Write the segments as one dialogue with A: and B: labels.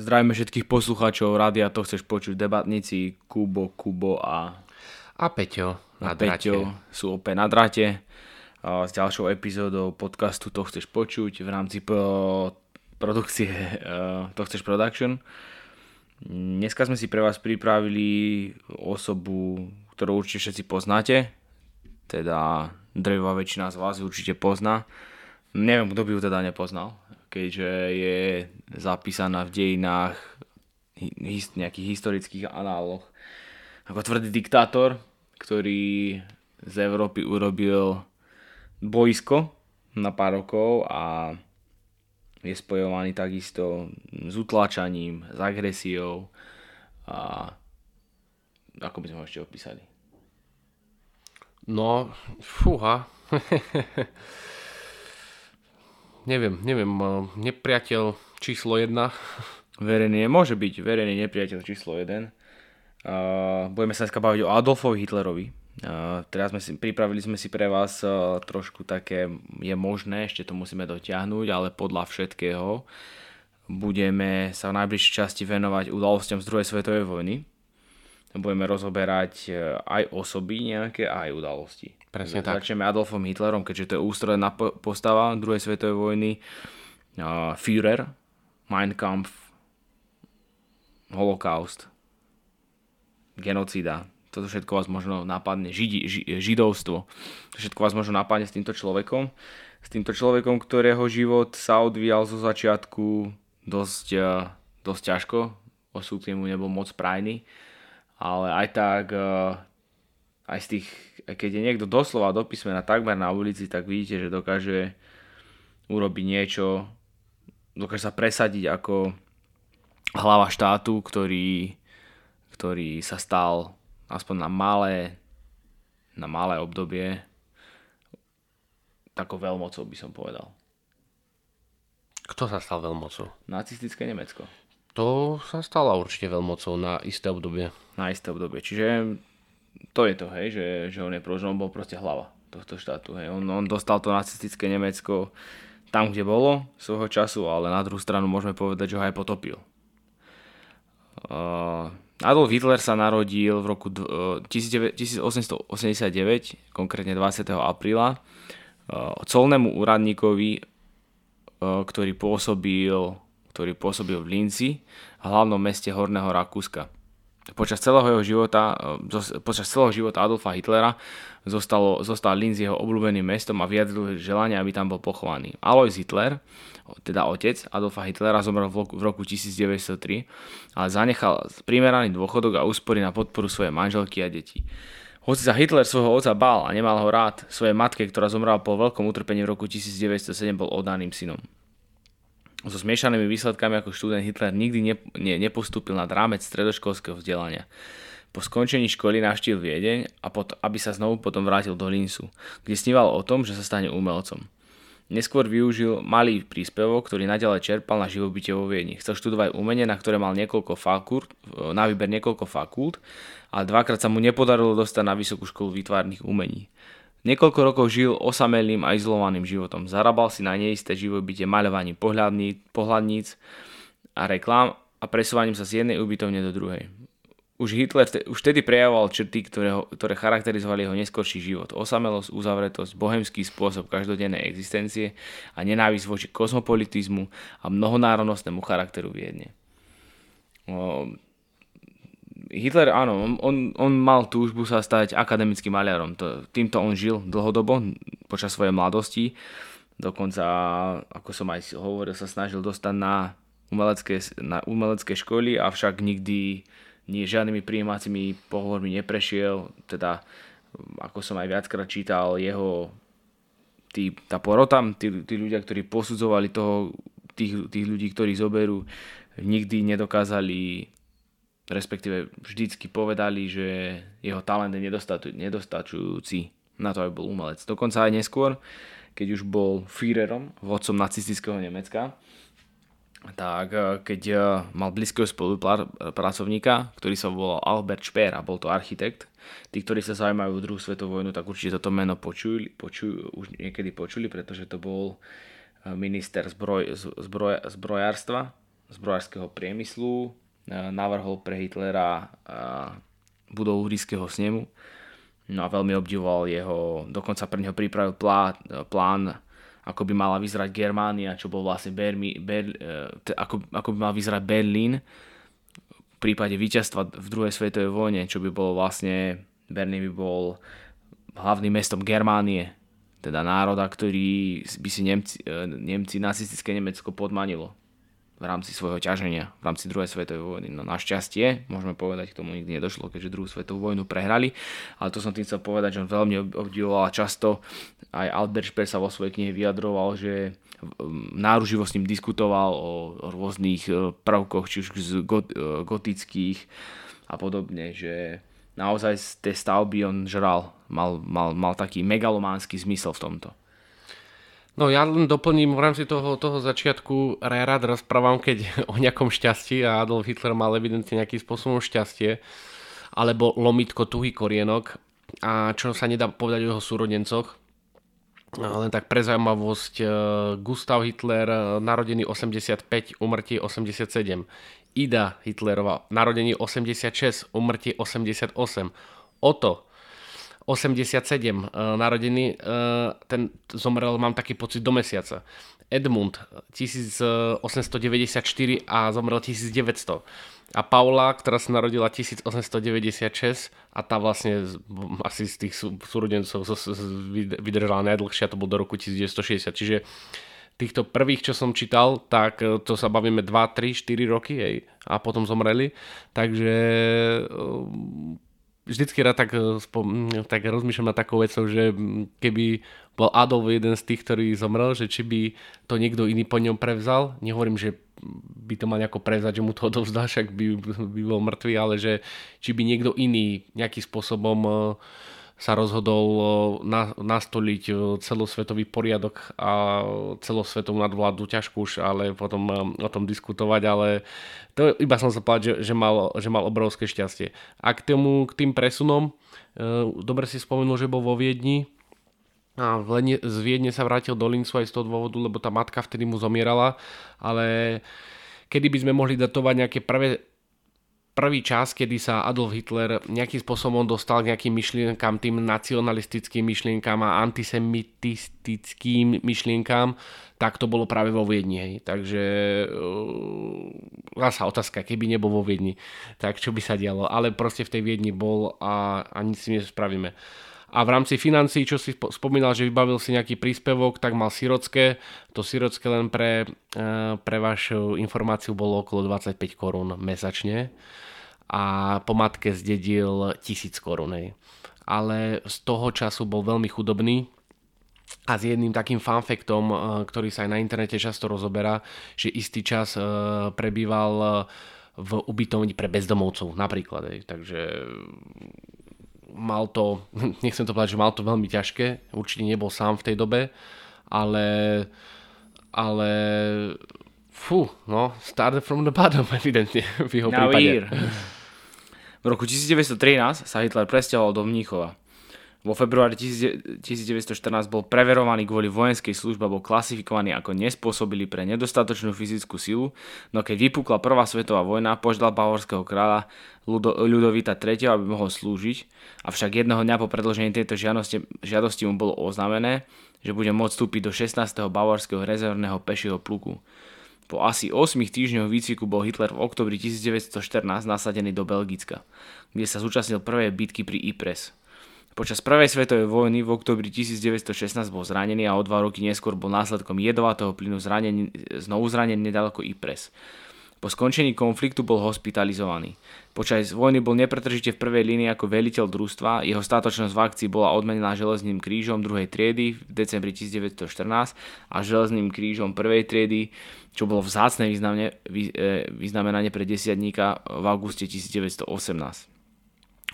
A: Zdravíme všetkých poslucháčov rádia, to chceš počuť debatníci Kubo, Kubo a,
B: A Peťo
A: a
B: na dráte.
A: Peťo sú opäť na drate a s ďalšou epizódou podcastu To chceš počuť v rámci produkcie uh, To chceš production. Dneska sme si pre vás pripravili osobu, ktorú určite všetci poznáte, teda drevá väčšina z vás ju určite pozná. Neviem, kto by ju teda nepoznal, keďže je zapísaná v dejinách hi- his- nejakých historických análoch ako tvrdý diktátor, ktorý z Európy urobil boisko na pár rokov a je spojovaný takisto s utláčaním, s agresiou a ako by sme ho ešte opísali.
B: No, fúha. neviem, neviem, eh, nepriateľ číslo jedna.
A: Verejný môže byť verejný nepriateľ číslo 1. Uh, budeme sa dneska baviť o Adolfovi Hitlerovi. Uh, teraz sme si, pripravili sme si pre vás uh, trošku také, je možné, ešte to musíme dotiahnuť, ale podľa všetkého budeme sa v najbližšej časti venovať udalostiam z druhej svetovej vojny. Budeme rozoberať uh, aj osoby nejaké, aj udalosti.
B: Presne tak.
A: Začneme Adolfom Hitlerom, keďže to je ústredná po- postava druhej svetovej vojny. Uh, Führer, Mein Kampf, holokaust, genocída, toto všetko vás možno napadne, židi, ži, židovstvo, to všetko vás možno napadne s týmto človekom, s týmto človekom, ktorého život sa odvíjal zo začiatku dosť, eh, dosť ťažko, osud mu nebol moc prajný, ale aj tak eh, aj z tých, keď je niekto doslova do písmena takmer na ulici, tak vidíte, že dokáže urobiť niečo, dokáže sa presadiť ako hlava štátu, ktorý, ktorý sa stal aspoň na malé, na malé obdobie takou veľmocou by som povedal.
B: Kto sa stal veľmocou?
A: Nacistické Nemecko.
B: To sa stala určite veľmocou na isté obdobie.
A: Na isté obdobie. Čiže to je to, hej, že, že on je že on bol proste hlava tohto štátu. Hej. On, on dostal to nacistické Nemecko tam, kde bolo svojho času, ale na druhú stranu môžeme povedať, že ho aj potopil. Uh, Adolf Hitler sa narodil v roku dv- uh, 1889, konkrétne 20. apríla, uh, colnému úradníkovi, uh, ktorý pôsobil, ktorý pôsobil v Linci, hlavnom meste Horného Rakúska. Počas celého jeho života, zos- počas celého života Adolfa Hitlera zostalo, zostal Linz jeho obľúbeným mestom a vyjadril želanie, aby tam bol pochovaný. Alois Hitler, teda otec Adolfa Hitlera, zomrel v roku 1903, ale zanechal primeraný dôchodok a úspory na podporu svojej manželky a detí. Hoci sa Hitler svojho otca bál a nemal ho rád, svojej matke, ktorá zomrela po veľkom utrpení v roku 1907, bol oddaným synom. So smiešanými výsledkami ako študent Hitler nikdy ne, ne, nepostúpil nad rámec stredoškolského vzdelania. Po skončení školy navštívil Viedeň a pot, aby sa znovu potom vrátil do Linsu, kde sníval o tom, že sa stane umelcom. Neskôr využil malý príspevok, ktorý naďalej čerpal na živobytie vo Viedni. Chcel študovať umenie, na ktoré mal niekoľko fakult, na výber niekoľko fakult, ale dvakrát sa mu nepodarilo dostať na Vysokú školu výtvarných umení. Niekoľko rokov žil osamelým a izolovaným životom. Zarábal si na neisté živobytie maľovaním pohľadní, pohľadníc a reklám a presúvaním sa z jednej ubytovne do druhej. Už Hitler vte, už vtedy prejavoval črty, ktoré, ho, ktoré charakterizovali jeho neskorší život. Osamelosť, uzavretosť, bohemský spôsob každodennej existencie a nenávisť voči kozmopolitizmu a mnohonárodnostnému charakteru Viedne. O, Hitler, áno, on, on, mal túžbu sa stať akademickým maliarom. To, týmto on žil dlhodobo počas svojej mladosti. Dokonca, ako som aj hovoril, sa snažil dostať na umelecké, na umelecké školy, avšak nikdy nie, žiadnymi prijímacími pohovormi neprešiel. Teda, ako som aj viackrát čítal, jeho tí, tá porota, tí, tí ľudia, ktorí posudzovali toho, tých, tých ľudí, ktorí zoberú, nikdy nedokázali respektíve vždycky povedali, že jeho talent je nedostačujúci na to, aby bol umelec. Dokonca aj neskôr, keď už bol Führerom, vodcom nacistického Nemecka, tak keď mal blízkeho spolupracovníka, ktorý sa volal Albert Speer a bol to architekt, tí, ktorí sa zaujímajú o druhú svetovú vojnu, tak určite toto meno počuli, počujú, už niekedy počuli, pretože to bol minister zbroj, zbroj, zbrojárstva zbrojárskeho priemyslu, navrhol pre Hitlera budovu rískeho snemu. No a veľmi obdivoval jeho, dokonca pre neho pripravil plán, plán ako by mala vyzerať Germánia, čo bol vlastne Bermi, Ber, e, ako, ako by mal vyzerať Berlín v prípade víťazstva v druhej svetovej vojne, čo by bolo vlastne, Berlín by bol hlavným mestom Germánie, teda národa, ktorý by si Nemci, e, Nemci nacistické Nemecko podmanilo v rámci svojho ťaženia, v rámci druhej svetovej vojny. No našťastie, môžeme povedať, k tomu nikdy nedošlo, keďže druhú svetovú vojnu prehrali, ale to som tým chcel povedať, že on veľmi obdivoval často, aj Albert Speer sa vo svojej knihe vyjadroval, že náruživo s ním diskutoval o, rôznych e, prvkoch, či už z got, e, gotických a podobne, že naozaj z tej stavby on žral, mal, mal, mal taký megalománsky zmysel v tomto.
B: No ja len doplním v rámci toho, toho začiatku, rád rozprávam, keď o nejakom šťastí a Adolf Hitler mal evidentne nejakým spôsobom šťastie, alebo lomitko tuhý korienok a čo sa nedá povedať o jeho súrodencoch. Len tak pre zaujímavosť, e, Gustav Hitler, e, narodený 85, umrtie 87. Ida Hitlerova, narodení 86, umrtie 88. Oto 87 uh, narodený, uh, ten zomrel, mám taký pocit, do mesiaca. Edmund 1894 a zomrel 1900. A Paula, ktorá sa narodila 1896 a tá vlastne asi z tých súrodencov vydržala najdlhšia, to bol do roku 1960. Čiže týchto prvých, čo som čítal, tak to sa bavíme 2, 3, 4 roky hej, a potom zomreli. Takže vždycky rád tak, eh, spom- tak rozmýšľam na takou vecou, že keby bol Adolf jeden z tých, ktorý zomrel, že či by to niekto iný po ňom prevzal. Nehovorím, že by to mal nejako prevzať, že mu to odovzdá, však by, by bol mŕtvý, ale že či by niekto iný nejakým spôsobom uh, sa rozhodol na, nastoliť celosvetový poriadok a celosvetovú nadvládu, ťažko už ale potom o tom diskutovať, ale to iba som sa povedať, že, že, mal, že mal obrovské šťastie. A k, tomu, k tým presunom, e, dobre si spomenul, že bol vo Viedni, a v Lene, z Viedne sa vrátil do Lincu aj z toho dôvodu, lebo tá matka vtedy mu zomierala, ale kedy by sme mohli datovať nejaké prvé prvý čas, kedy sa Adolf Hitler nejakým spôsobom dostal k nejakým myšlienkám, tým nacionalistickým myšlienkám a antisemitistickým myšlienkám, tak to bolo práve vo Viedni. Hej. Takže uh, sa otázka, keby nebol vo Viedni, tak čo by sa dialo. Ale proste v tej Viedni bol a, a nic si nespravíme. A v rámci financií, čo si spomínal, že vybavil si nejaký príspevok, tak mal sirocké. To sirocké len pre, uh, pre vašu informáciu bolo okolo 25 korún mesačne a po matke zdedil 1000 korún. Ale z toho času bol veľmi chudobný, a s jedným takým fanfektom, eh, ktorý sa aj na internete často rozoberá, že istý čas eh, prebýval v ubytovni pre bezdomovcov napríklad. Takže mal to, nechcem to povedať, že mal to veľmi ťažké, určite nebol sám v tej dobe, ale, ale fú, no, started from the bottom evidentne v jeho Now prípade.
A: V roku 1913 sa Hitler presťahoval do Mníchova. Vo februári 1914 bol preverovaný kvôli vojenskej službe bol klasifikovaný ako nespôsobili pre nedostatočnú fyzickú silu, no keď vypukla prvá svetová vojna, požiadal bavorského kráľa Ľudovita III, aby mohol slúžiť, avšak jedného dňa po predložení tejto žiadosti, žiadosti mu bolo oznámené, že bude môcť vstúpiť do 16. bavorského rezervného pešieho pluku. Po asi 8 týždňoch výcviku bol Hitler v oktobri 1914 nasadený do Belgicka, kde sa zúčastnil prvej bitky pri Ypres. Počas prvej svetovej vojny v oktobri 1916 bol zranený a o dva roky neskôr bol následkom jedovatého plynu zranený, znovu zranený nedaleko Ypres. Po skončení konfliktu bol hospitalizovaný. Počas vojny bol nepretržite v prvej línii ako veliteľ družstva, jeho státočnosť v akcii bola odmenená železným krížom druhej triedy v decembri 1914 a železným krížom prvej triedy, čo bolo vzácne významne, vý, e, vyznamenanie pre desiatníka v auguste 1918.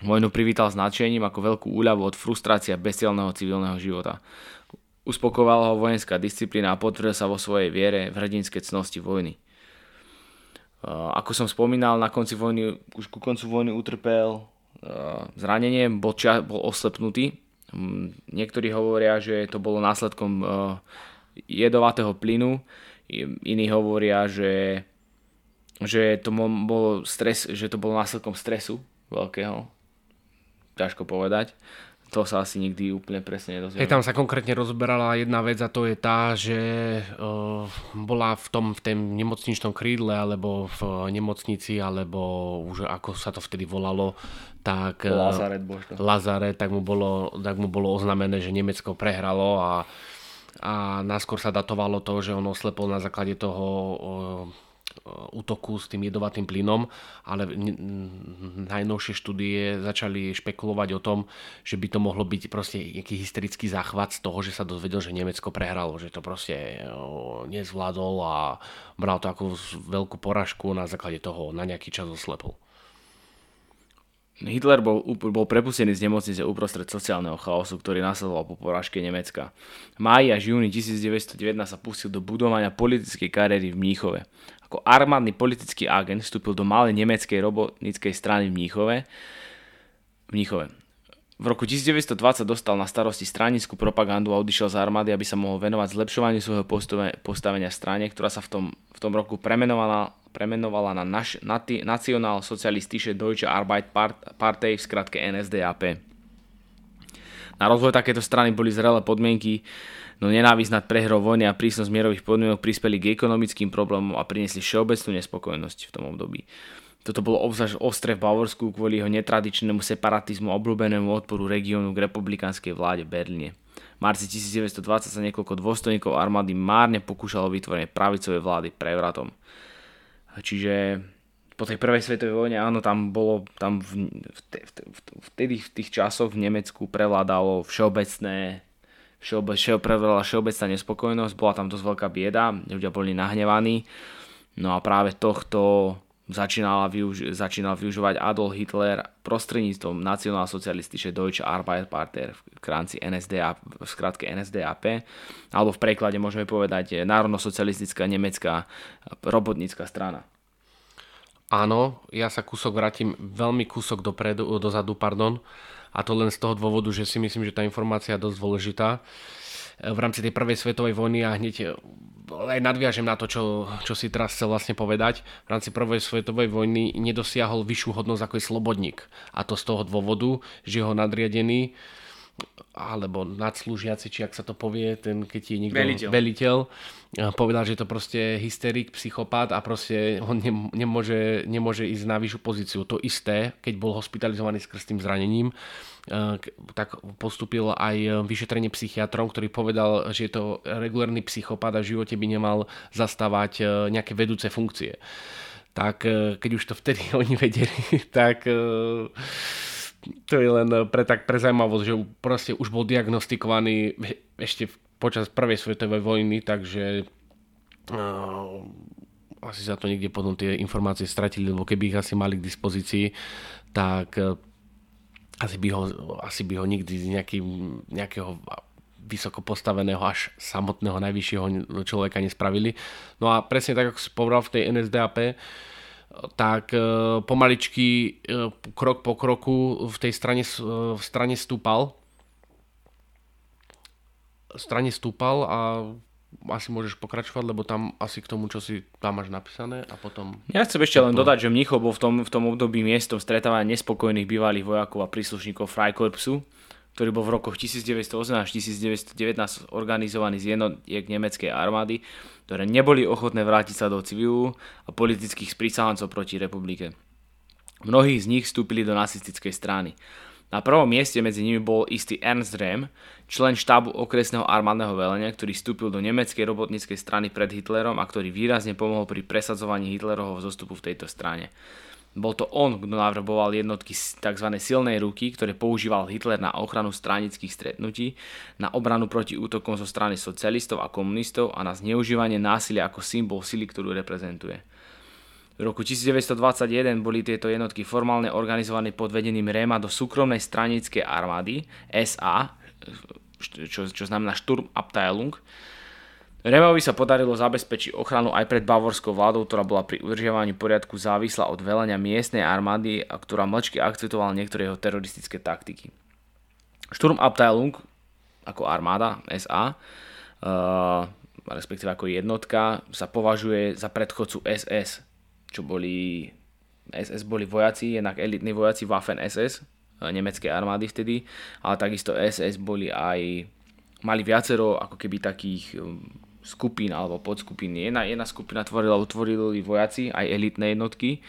A: Vojnu privítal značením ako veľkú úľavu od frustrácia bestielného civilného života. Uspokovala ho vojenská disciplína a potvrdil sa vo svojej viere v hrdinské cnosti vojny. Ako som spomínal, na konci vojny, už ku koncu vojny utrpel zranenie, bol, ča, bol oslepnutý. Niektorí hovoria, že to bolo následkom jedovatého plynu, iní hovoria, že že to bolo stres, že to bolo následkom stresu veľkého. Ťažko povedať to sa asi nikdy úplne presne nedozvieme.
B: Hej, tam sa konkrétne rozberala jedna vec a to je tá, že uh, bola v tom v tom nemocničnom krídle alebo v nemocnici, alebo už ako sa to vtedy volalo, tak
A: Lazaret, božno.
B: Lazaret, tak mu bolo, tak mu bolo oznamené, že Nemecko prehralo a, a náskôr sa datovalo to, že on oslepol na základe toho uh, útoku s tým jedovatým plynom, ale najnovšie štúdie začali špekulovať o tom, že by to mohlo byť proste nejaký hysterický záchvat z toho, že sa dozvedel, že Nemecko prehralo, že to proste nezvládol a bral to ako veľkú poražku na základe toho na nejaký čas oslepol.
A: Hitler bol, bol prepustený z nemocnice uprostred sociálneho chaosu, ktorý následoval po porážke Nemecka. V máji až júni 1919 sa pustil do budovania politickej kariéry v Mníchove. Ako armádny politický agent vstúpil do malej nemeckej robotníckej strany v Mníchove. V Mníchove. V roku 1920 dostal na starosti stranickú propagandu a odišiel z armády, aby sa mohol venovať zlepšovaniu svojho postavenia strane, ktorá sa v tom, v tom roku premenovala premenovala na naš, nati, National Sozialistische Deutsche Arbeit Partei v skratke NSDAP. Na rozvoj takéto strany boli zrelé podmienky, no nenávisť nad prehrou vojny a prísnosť mierových podmienok prispeli k ekonomickým problémom a priniesli všeobecnú nespokojnosť v tom období. Toto bolo obzvlášť ostré v Bavorsku kvôli jeho netradičnému separatizmu a obľúbenému odporu regiónu k republikánskej vláde v Berlíne. V marci 1920 sa niekoľko dôstojníkov armády márne pokúšalo vytvorenie pravicovej vlády prevratom. Čiže po tej prvej svetovej vojne, áno, tam bolo, tam v, v, v, vtedy v tých časoch v Nemecku prevládalo všeobecné, všeobe, všeo, prevládala všeobecná nespokojnosť, bola tam dosť veľká bieda, ľudia boli nahnevaní, no a práve tohto začínal, využ- začínal využívať Adolf Hitler prostredníctvom nacionálsocialistické Deutsche Arbeiterpartei v kránci NSDAP, v skratke NSDAP, alebo v preklade môžeme povedať národno-socialistická nemecká robotnícka strana.
B: Áno, ja sa kúsok vrátim veľmi kúsok dopredu, dozadu, pardon, a to len z toho dôvodu, že si myslím, že tá informácia je dosť dôležitá v rámci tej prvej svetovej vojny a hneď aj nadviažem na to, čo, čo si teraz chcel vlastne povedať. V rámci prvej svetovej vojny nedosiahol vyššiu hodnosť ako je slobodník. A to z toho dôvodu, že ho nadriadený alebo nadslúžiaci, či ak sa to povie, ten, keď je niekto veliteľ, veliteľ povedal, že je to proste hysterik, psychopat a proste on ne, nemôže, nemôže ísť na vyššiu pozíciu. To isté, keď bol hospitalizovaný s krstým zranením, tak postupil aj vyšetrenie psychiatrom, ktorý povedal, že je to regulárny psychopat a v živote by nemal zastávať e, nejaké vedúce funkcie. Tak e, keď už to vtedy oni vedeli, tak e, to je len pre, tak, pre zaujímavosť, že proste už bol diagnostikovaný ešte počas prvej svetovej vojny, takže uh, asi sa to niekde potom tie informácie stratili, lebo keby ich asi mali k dispozícii, tak uh, asi by ho, asi by ho nikdy z nejaký, nejakého vysoko postaveného až samotného najvyššieho človeka nespravili. No a presne tak, ako si povedal v tej NSDAP, tak e, pomaličky e, krok po kroku v tej strane, e, v strane stúpal. Strane stúpal a asi môžeš pokračovať, lebo tam asi k tomu, čo si tam máš napísané a potom...
A: Ja chcem ešte len dodať, že Mnichov bol v tom, v tom období miestom stretávania nespokojných bývalých vojakov a príslušníkov Freikorpsu, ktorý bol v rokoch 1908 až 1919 organizovaný z jednotiek nemeckej armády, ktoré neboli ochotné vrátiť sa do civilu a politických sprísahancov proti republike. Mnohí z nich vstúpili do nacistickej strany. Na prvom mieste medzi nimi bol istý Ernst Rehm, člen štábu okresného armádneho velenia, ktorý vstúpil do nemeckej robotníckej strany pred Hitlerom a ktorý výrazne pomohol pri presadzovaní Hitlerovho zostupu v tejto strane. Bol to on, kto navrboval jednotky tzv. silnej ruky, ktoré používal Hitler na ochranu stranických stretnutí, na obranu proti útokom zo strany socialistov a komunistov a na zneužívanie násilia ako symbol sily, ktorú reprezentuje. V roku 1921 boli tieto jednotky formálne organizované pod vedením Réma do súkromnej stranickej armády SA, čo, čo znamená Sturmabteilung. Rémovi sa podarilo zabezpečiť ochranu aj pred bavorskou vládou, ktorá bola pri udržiavaní poriadku závislá od velenia miestnej armády a ktorá mlčky akceptovala niektoré jeho teroristické taktiky. Sturmabteilung ako armáda SA, uh, respektíve ako jednotka, sa považuje za predchodcu SS, čo boli SS boli vojaci, jednak elitní vojaci Waffen SS, e, nemeckej armády vtedy, ale takisto SS boli aj, mali viacero ako keby takých um, skupín alebo podskupín. Jedna, jedna skupina tvorila, utvorili vojaci, aj elitné jednotky,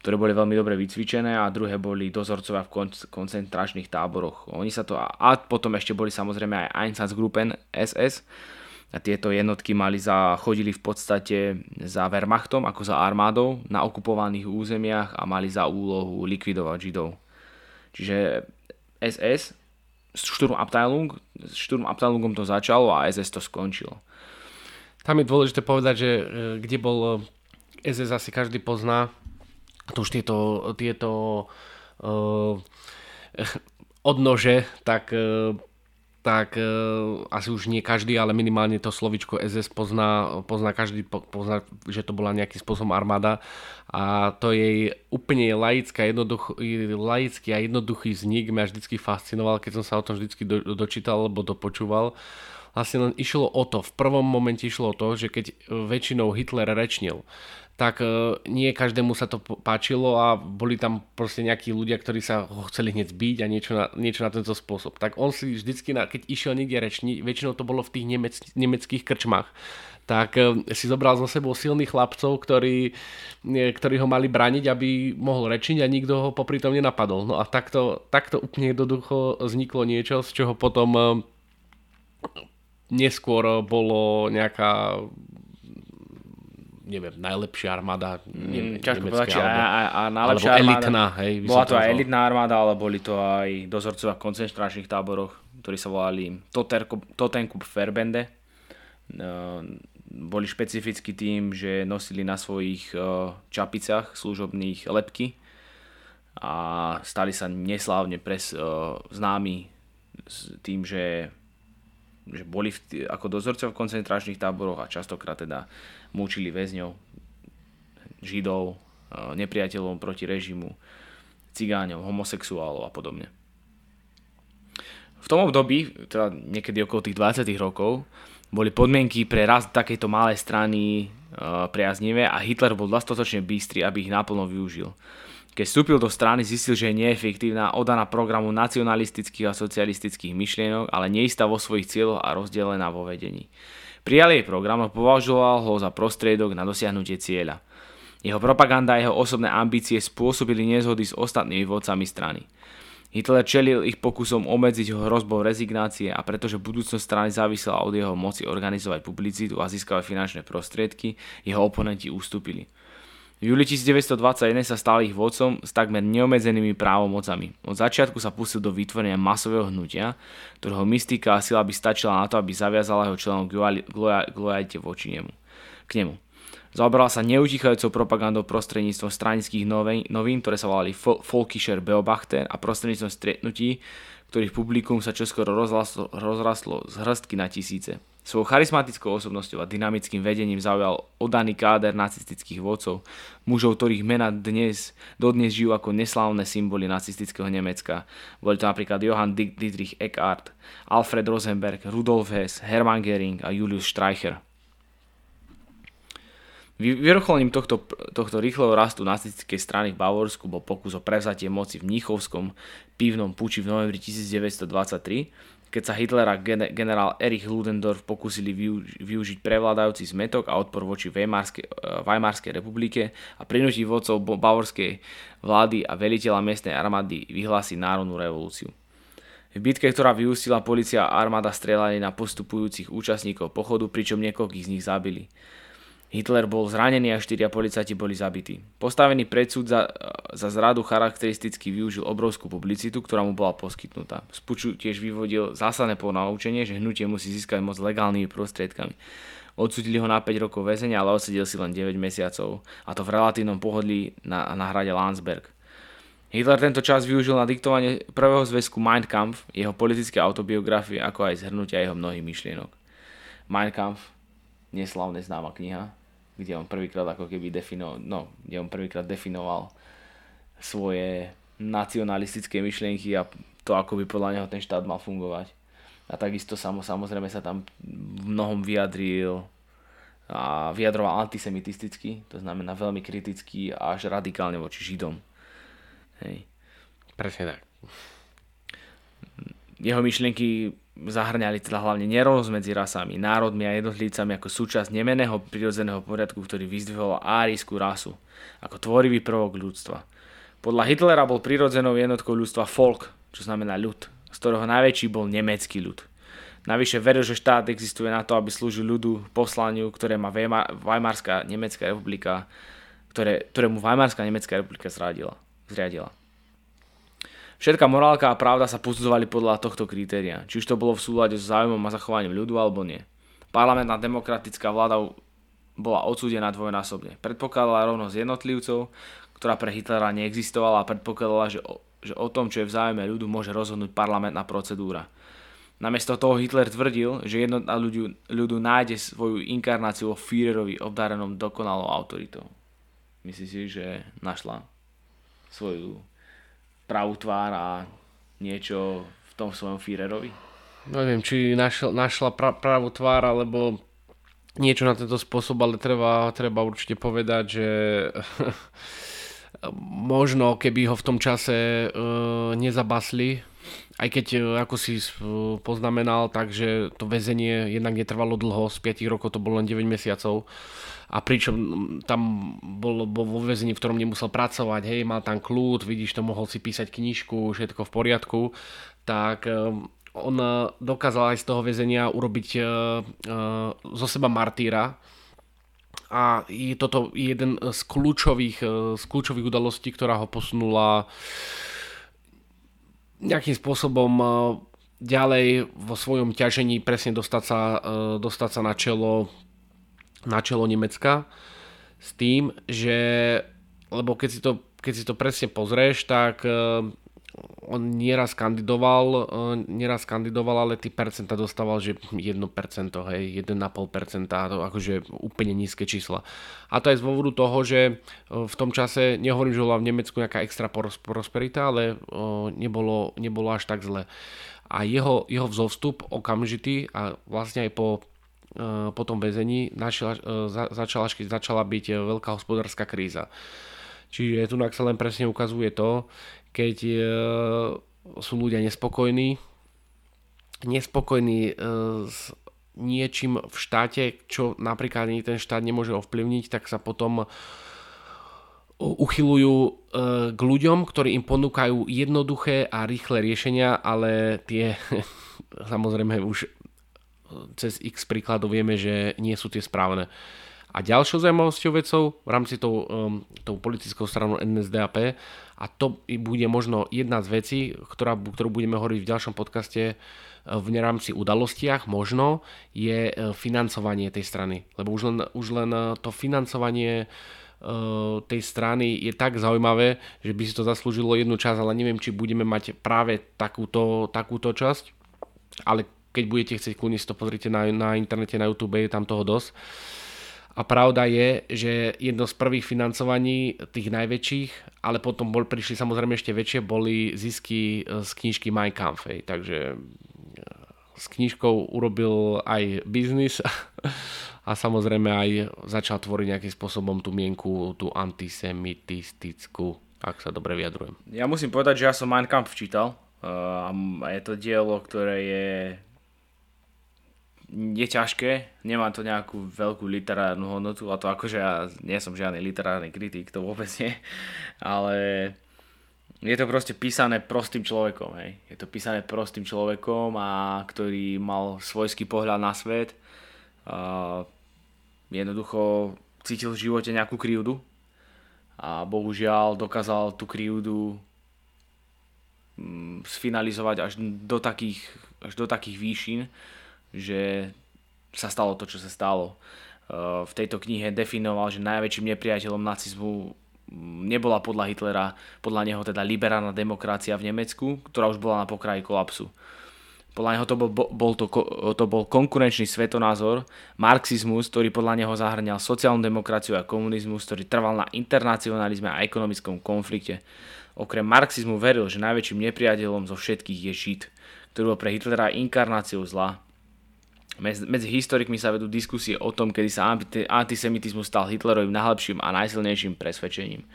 A: ktoré boli veľmi dobre vycvičené a druhé boli dozorcovia v kon- koncentračných táboroch. Oni sa to, a potom ešte boli samozrejme aj Einsatzgruppen SS, a tieto jednotky mali za, chodili v podstate za Wehrmachtom, ako za armádou na okupovaných územiach a mali za úlohu likvidovať Židov. Čiže SS, Sturmabteilung, Sturmabteilungom to začalo a SS to skončilo.
B: Tam je dôležité povedať, že e, kde bol SS asi každý pozná, to už tieto, tieto uh, odnože, tak uh, tak e, asi už nie každý, ale minimálne to slovičko SS pozná, pozná každý, pozná, že to bola nejakým spôsobom armáda a to jej úplne laická, jednoduch, laický a jednoduchý vznik mňa vždycky fascinoval, keď som sa o tom vždycky do, dočítal alebo dopočúval. Vlastne len išlo o to, v prvom momente išlo o to, že keď väčšinou Hitler rečnil, tak e, nie každému sa to páčilo a boli tam proste nejakí ľudia, ktorí sa ho chceli hneď zbiť a niečo na, niečo na tento spôsob. Tak on si vždycky, na, keď išiel niekde reční, väčšinou to bolo v tých nemec, nemeckých krčmách, tak e, si zobral zo sebou silných chlapcov, ktorí, e, ktorí ho mali braniť, aby mohol rečiť a nikto ho popri tom nenapadol. No a takto, takto úplne jednoducho vzniklo niečo, z čoho potom neskôr bolo nejaká neviem, najlepšia armáda
A: ne, mm, ťažko povedať, alebo, a, a, a najlepšia
B: alebo armáda, elitná, hej,
A: bola to aj elitná armáda, ale boli to aj dozorcovia v koncentračných táboroch, ktorí sa volali Totenkub Ferbende. Uh, boli špecifický tým, že nosili na svojich uh, čapicách služobných lepky a stali sa neslávne pres, uh, známi s tým, že že boli v, ako dozorcov v koncentračných táboroch a častokrát teda mučili väzňov, židov, nepriateľom proti režimu, cigáňov, homosexuálov a podobne. V tom období, teda niekedy okolo tých 20 rokov, boli podmienky pre rast takejto malej strany priaznivé a Hitler bol dostatočne bystrý, aby ich naplno využil. Keď vstúpil do strany, zistil, že je neefektívna, odaná programu nacionalistických a socialistických myšlienok, ale neistá vo svojich cieľoch a rozdelená vo vedení. Prijal jej program a považoval ho za prostriedok na dosiahnutie cieľa. Jeho propaganda a jeho osobné ambície spôsobili nezhody s ostatnými vodcami strany. Hitler čelil ich pokusom obmedziť ho hrozbou rezignácie a pretože budúcnosť strany závisela od jeho moci organizovať publicitu a získavať finančné prostriedky, jeho oponenti ustúpili. Júli 1921 sa stal ich vodcom s takmer neobmedzenými právomocami. Od začiatku sa pustil do vytvorenia masového hnutia, ktorého mystika a sila by stačila na to, aby zaviazala jeho členom k voči nemu. K nemu. Zaoberal sa neutichajúcou propagandou prostredníctvom stranických novín, ktoré sa volali Volkischer Beobachter a prostredníctvom stretnutí, ktorých publikum sa čoskoro rozrastlo, rozrastlo z hrstky na tisíce. Svojou charizmatickou osobnosťou a dynamickým vedením zaujal odaný káder nacistických vodcov, mužov, ktorých mena dnes, dodnes žijú ako neslávne symboly nacistického Nemecka. Boli to napríklad Johann Dietrich Eckhart, Alfred Rosenberg, Rudolf Hess, Hermann Göring a Julius Streicher. Vyvrcholením tohto, tohto rýchleho rastu nacistickej strany v Bavorsku bol pokus o prevzatie moci v Mníchovskom pivnom puči v novembri 1923, keď sa Hitler a generál Erich Ludendorff pokúsili využiť prevládajúci zmetok a odpor voči Weimarskej, eh, Weimarskej republike a prinútiť vodcov bavorskej vlády a veliteľa miestnej armády vyhlásiť národnú revolúciu. V bitke, ktorá vyústila policia a armáda strelali na postupujúcich účastníkov pochodu, pričom niekoľkých z nich zabili. Hitler bol zranený a štyria policajti boli zabití. Postavený predsud za, za zradu charakteristicky využil obrovskú publicitu, ktorá mu bola poskytnutá. Z puču tiež vyvodil zásadné ponaučenie, že hnutie musí získať moc legálnymi prostriedkami. Odsudili ho na 5 rokov väzenia, ale odsedel si len 9 mesiacov, a to v relatívnom pohodlí na, na hrade Landsberg. Hitler tento čas využil na diktovanie prvého zväzku Mein Kampf, jeho politické autobiografie, ako aj zhrnutia jeho mnohých myšlienok. Mein Kampf, neslavne známa kniha, kde on prvýkrát ako keby definoval, no, kde on prvýkrát definoval svoje nacionalistické myšlienky a to, ako by podľa neho ten štát mal fungovať. A takisto samo, samozrejme sa tam v mnohom vyjadril a vyjadroval antisemitisticky, to znamená veľmi kriticky a až radikálne voči Židom. Hej.
B: Presne tak.
A: Jeho myšlienky zahrňali teda hlavne nerovnosť medzi rasami, národmi a jednotlivcami ako súčasť nemeného prirodzeného poriadku, ktorý vyzdvihol árijskú rasu ako tvorivý prvok ľudstva. Podľa Hitlera bol prirodzenou jednotkou ľudstva folk, čo znamená ľud, z ktorého najväčší bol nemecký ľud. Navyše veril, že štát existuje na to, aby slúžil ľudu, poslaniu, ktoré má Weimarská Nemecká republika, ktoré, ktorému Weimarská Nemecká republika zradila, zriadila. Všetká morálka a pravda sa posudzovali podľa tohto kritéria, či už to bolo v súlade s záujmom a zachovaním ľudu alebo nie. Parlamentná demokratická vláda bola odsúdená dvojnásobne. Predpokladala rovnosť jednotlivcov, ktorá pre Hitlera neexistovala a predpokladala, že o, že o tom, čo je v záujme ľudu, môže rozhodnúť parlamentná procedúra. Namiesto toho Hitler tvrdil, že jednota ľudu, ľudu nájde svoju inkarnáciu vo Führerovi obdarenom dokonalou autoritou. Myslíš si, že našla svoju pravú tvár a niečo v tom svojom Führerovi?
B: No neviem, či našla, našla pra, pravú tvár, alebo niečo na tento spôsob, ale treba, treba určite povedať, že možno keby ho v tom čase uh, nezabasli, aj keď, e, ako si poznamenal, takže to väzenie jednak netrvalo dlho, z 5 rokov to bolo len 9 mesiacov. A pričom tam bol, bol vo väzení, v ktorom nemusel pracovať, hej, mal tam kľud, vidíš to, mohol si písať knižku, všetko v poriadku, tak e, on dokázal aj z toho väzenia urobiť uh, uh, zo seba martýra, a je toto jeden z kľúčových, z kľúčových udalostí, ktorá ho posunula nejakým spôsobom e, ďalej vo svojom ťažení presne dostať sa, e, dostať sa na, čelo, na čelo Nemecka s tým, že lebo keď si to, keď si to presne pozrieš, tak e, on nieraz kandidoval, eh, nieraz kandidoval, ale ty percenta dostával, že 1%, hej, 1,5%, to akože úplne nízke čísla. A to je z dôvodu toho, že eh, v tom čase, nehovorím, že bola v Nemecku nejaká extra prosperita, ale eh, nebolo, nebolo až tak zle. A jeho, jeho vzostup okamžitý a vlastne aj po po tom väzení našiel, začala, začala byť veľká hospodárska kríza. Čiže tu sa len presne ukazuje to, keď e, sú ľudia nespokojní, nespokojní e, s niečím v štáte, čo napríklad ani ten štát nemôže ovplyvniť, tak sa potom uchylujú e, k ľuďom, ktorí im ponúkajú jednoduché a rýchle riešenia, ale tie samozrejme už cez x príkladov vieme, že nie sú tie správne. A ďalšou zaujímavosťou vecou v rámci tou, tou politickou stranou NSDAP a to bude možno jedna z vecí, ktorá, ktorú budeme hovoriť v ďalšom podcaste uh, v rámci udalostiach možno je uh, financovanie tej strany. Lebo už len, už len uh, to financovanie tej strany je tak zaujímavé, že by si to zaslúžilo jednu časť, ale neviem, či budeme mať práve takúto, takúto časť. Ale keď budete chcieť, kľudne to pozrite na, na internete, na YouTube, je tam toho dosť. A pravda je, že jedno z prvých financovaní tých najväčších, ale potom bol, prišli samozrejme ešte väčšie, boli zisky z knižky Mein Kampf. Takže e, s knižkou urobil aj biznis a samozrejme aj začal tvoriť nejakým spôsobom tú mienku, tú antisemitistickú, ak sa dobre vyjadrujem.
A: Ja musím povedať, že ja som Mein Kampf čítal a je to dielo, ktoré je je ťažké, nemá to nejakú veľkú literárnu hodnotu a to akože ja nie som žiadny literárny kritik, to vôbec nie, ale je to proste písané prostým človekom, hej. Je to písané prostým človekom a ktorý mal svojský pohľad na svet. A jednoducho cítil v živote nejakú krivdu a bohužiaľ dokázal tú krivdu mm, sfinalizovať až do takých, až do takých výšin, že sa stalo to, čo sa stalo. Eh, v tejto knihe definoval, že najväčším nepriateľom nacizmu nebola podľa Hitlera, podľa neho teda liberálna demokracia v Nemecku, ktorá už bola na pokraji kolapsu. Podľa neho to bol, bol to, to bol konkurenčný svetonázor, marxizmus, ktorý podľa neho zahrňal sociálnu demokraciu a komunizmus, ktorý trval na internacionalizme a ekonomickom konflikte. Okrem marxizmu veril, že najväčším nepriateľom zo všetkých je Žid, ktorý bol pre Hitlera inkarnáciou zla Medzi historikmi sa vedú diskusie o tom, kedy sa antisemitizmus stal Hitlerovým najlepším a najsilnejším presvedčením.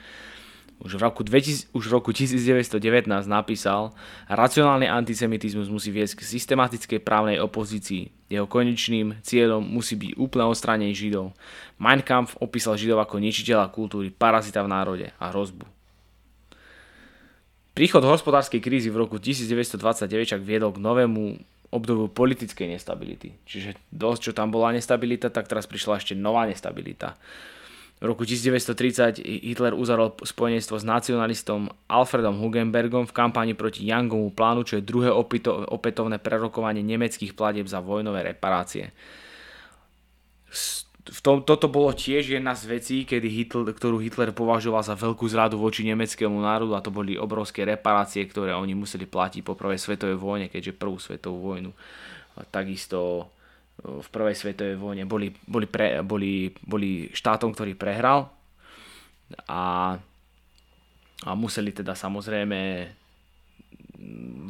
A: Už v, roku 2000, už v roku 1919 napísal, racionálny antisemitizmus musí viesť k systematickej právnej opozícii. Jeho konečným cieľom musí byť úplné odstránenie Židov. Mein Kampf opísal Židov ako ničiteľa kultúry, parazita v národe a hrozbu. Príchod hospodárskej krízy v roku 1929 však viedol k novému obdobu politickej nestability. Čiže dosť, čo tam bola nestabilita, tak teraz prišla ešte nová nestabilita. V roku 1930 Hitler uzarol spojenectvo s nacionalistom Alfredom Hugenbergom v kampani proti Youngomu plánu, čo je druhé opätovné prerokovanie nemeckých platieb za vojnové reparácie. V tom, toto bolo tiež jedna z vecí, kedy Hitler, ktorú Hitler považoval za veľkú zradu voči nemeckému národu a to boli obrovské reparácie, ktoré oni museli platiť po prvej svetovej vojne, keďže prvú svetovú vojnu takisto v prvej svetovej vojne boli, boli, pre, boli, boli štátom, ktorý prehral. A, a museli teda samozrejme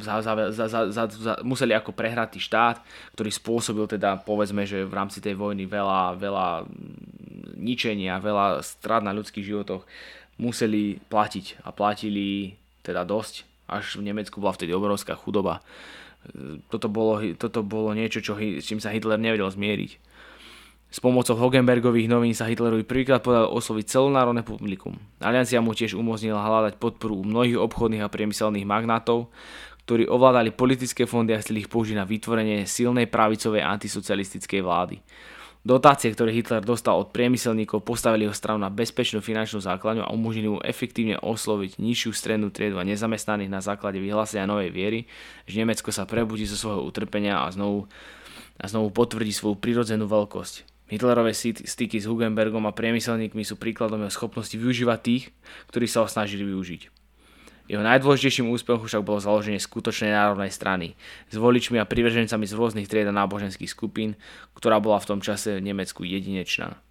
A: za, za, za, za, za, za, museli ako prehratý štát, ktorý spôsobil teda povedzme, že v rámci tej vojny veľa, veľa ničenia, veľa strát na ľudských životoch museli platiť. A platili teda dosť, až v Nemecku bola vtedy obrovská chudoba. Toto bolo, toto bolo niečo, čo, s čím sa Hitler nevedel zmieriť. S pomocou Hogenbergových novín sa Hitlerovi prvýkrát podal osloviť celonárodné publikum. Aliancia mu tiež umožnila hľadať podporu u mnohých obchodných a priemyselných magnátov, ktorí ovládali politické fondy a chceli ich použiť na vytvorenie silnej pravicovej antisocialistickej vlády. Dotácie, ktoré Hitler dostal od priemyselníkov, postavili ho stranu na bezpečnú finančnú základňu a umožnili mu efektívne osloviť nižšiu strednú triedu a nezamestnaných na základe vyhlásenia novej viery, že Nemecko sa prebudí zo svojho utrpenia a znovu, a znovu potvrdí svoju prirodzenú veľkosť. Hitlerové styky s Hugenbergom a priemyselníkmi sú príkladom jeho schopnosti využívať tých, ktorí sa ho snažili využiť. Jeho najdôležitejším úspechom však bolo založenie skutočnej národnej strany s voličmi a privržencami z rôznych tried a náboženských skupín, ktorá bola v tom čase v Nemecku jedinečná.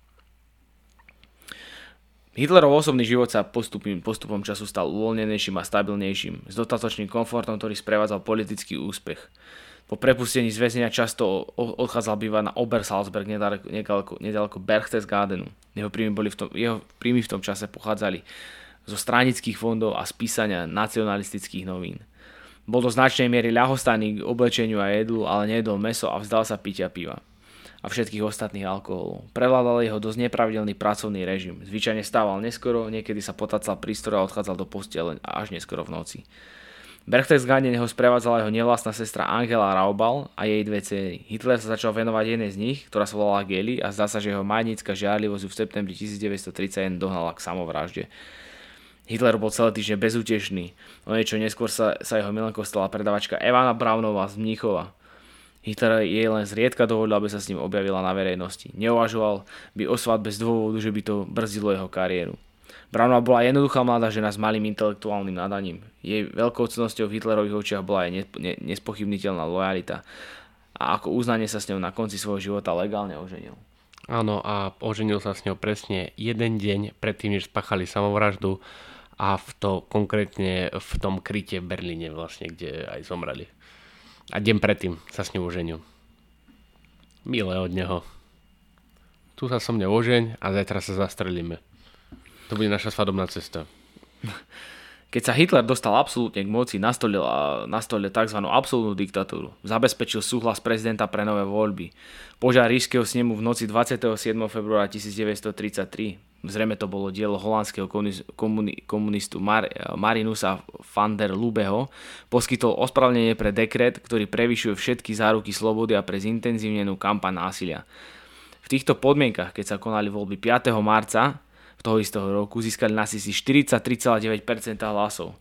A: Hitlerov osobný život sa postupom, postupom času stal uvoľnenejším a stabilnejším, s dostatočným komfortom, ktorý sprevádzal politický úspech. Po prepustení z väzenia často odchádzal bývať na Obersalzberg nedaleko, nedaleko Berchtesgadenu. Jeho príjmy, boli v tom, jeho príjmy v tom čase pochádzali zo stranických fondov a spísania nacionalistických novín. Bol do značnej miery ľahostajný k oblečeniu a jedlu, ale nejedol meso a vzdal sa pitia piva a všetkých ostatných alkoholov. Prevládal jeho dosť nepravidelný pracovný režim. Zvyčajne stával neskoro, niekedy sa potacal prístroj a odchádzal do postele až neskoro v noci. Berchtesgaden ho sprevádzala jeho nevlastná sestra Angela Raubal a jej dve céry. Hitler sa začal venovať jednej z nich, ktorá sa volala Geli a zdá sa, že jeho majnícka žiarlivosť v septembri 1931 dohnala k samovražde. Hitler bol celý týždeň bezútešný. O niečo neskôr sa, sa jeho milenkou stala predavačka Evana Brownová z Mníchova. Hitler jej len zriedka dovolil, aby sa s ním objavila na verejnosti. Neuvažoval by o svadbe z dôvodu, že by to brzdilo jeho kariéru. Brownová bola jednoduchá mladá žena s malým intelektuálnym nadaním. Jej veľkou cenosťou v Hitlerových očiach bola aj ne, ne, nespochybniteľná lojalita. A ako uznanie sa s ňou na konci svojho života legálne oženil.
B: Áno, a oženil sa s ňou presne jeden deň predtým, než spáchali samovraždu a v to konkrétne v tom kryte v Berlíne vlastne, kde aj zomreli. A deň predtým sa s ňou oženil. Milé od neho. Tu sa so mne ožeň a zajtra sa zastrelíme. To bude naša svadobná cesta.
A: Keď sa Hitler dostal absolútne k moci, nastolil, nastolil tzv. absolútnu diktatúru. Zabezpečil súhlas prezidenta pre nové voľby. Požiar ríšskeho snemu v noci 27. februára 1933 zrejme to bolo dielo holandského komunistu Mar- Marinusa van der Lubeho, poskytol ospravnenie pre dekret, ktorý prevyšuje všetky záruky slobody a pre zintenzívnenú kampaň násilia. V týchto podmienkach, keď sa konali voľby 5. marca toho istého roku, získali nacisti 43,9% hlasov.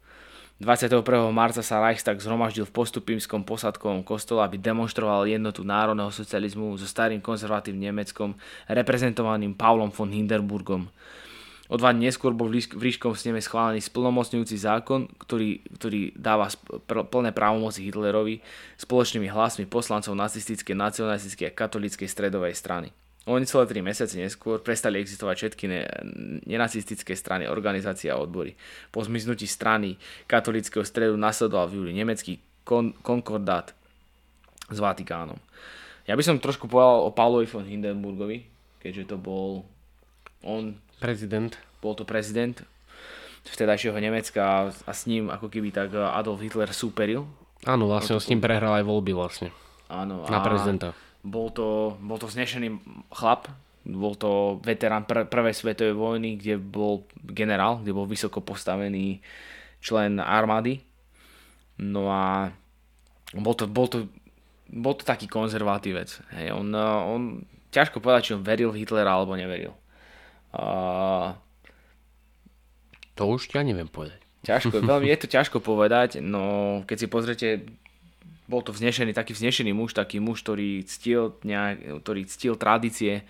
A: 21. marca sa Reichstag zhromaždil v postupímskom posadkovom kostole, aby demonstroval jednotu národného socializmu so starým konzervatívnym Nemeckom, reprezentovaným Paulom von Hindenburgom. O dva dní neskôr bol v Ríškom sneme schválený splnomocňujúci zákon, ktorý, ktorý dáva plné právomoci Hitlerovi spoločnými hlasmi poslancov nacistickej, nacionalistickej a katolíckej stredovej strany. O necelé 3 mesiace neskôr prestali existovať všetky ne, nenacistické strany, organizácie a odbory. Po zmiznutí strany katolického stredu nasledoval v júli nemecký kon, konkordát s Vatikánom. Ja by som trošku povedal o Paulovi von Hindenburgovi, keďže to bol on,
B: Prezident.
A: bol to prezident vtedajšieho Nemecka a s ním ako keby tak Adolf Hitler súperil.
B: Áno, vlastne on s ním prehral aj voľby vlastne.
A: Áno,
B: Na
A: a
B: prezidenta.
A: Bol to, bol to vznešený chlap, bol to veterán pr- prvej svetovej vojny, kde bol generál, kde bol vysoko postavený člen armády. No a bol to, bol to, bol to taký konzervatívec. Hej, on, eh, on, ťažko povedať, či on veril Hitlera alebo neveril. Uh,
B: To už ja neviem povedať.
A: Ťažko, veľmi je to ťažko povedať, no keď si pozrete, bol to vznešený, taký vznešený muž, taký muž, ktorý ctil, nejak, ktorý ctil tradície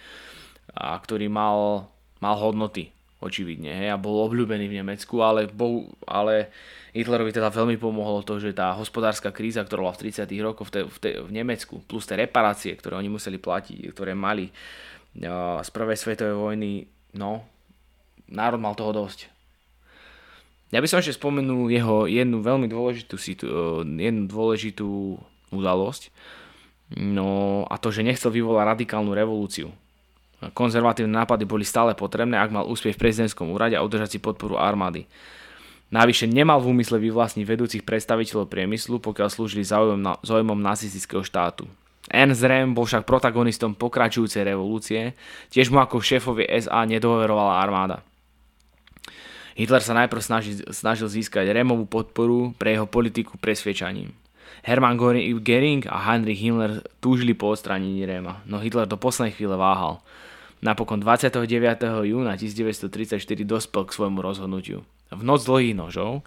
A: a ktorý mal, mal hodnoty, očividne, hej, a bol obľúbený v Nemecku, ale, bol, ale Hitlerovi teda veľmi pomohlo to, že tá hospodárska kríza, ktorá bola v 30 rokoch v, te, v, te, v Nemecku, plus tie reparácie, ktoré oni museli platiť, ktoré mali uh, z prvej svetovej vojny, no, národ mal toho dosť. Ja by som ešte spomenul jeho jednu veľmi dôležitú, situ- jednu dôležitú udalosť, no a to, že nechcel vyvolať radikálnu revolúciu. Konzervatívne nápady boli stále potrebné, ak mal úspech v prezidentskom úrade a udržať si podporu armády. Navyše nemal v úmysle vyvlastniť vedúcich predstaviteľov priemyslu, pokiaľ slúžili záujmom, na, záujmom nacistického štátu. Ernst Röhm bol však protagonistom pokračujúcej revolúcie, tiež mu ako šéfovi SA nedoverovala armáda. Hitler sa najprv snažil, snažil získať Rémovú podporu pre jeho politiku presviečaním. Hermann Göring a Heinrich Himmler túžili po odstránení Réma, no Hitler do poslednej chvíle váhal. Napokon 29. júna 1934 dospel k svojmu rozhodnutiu. V noc dlhých nožov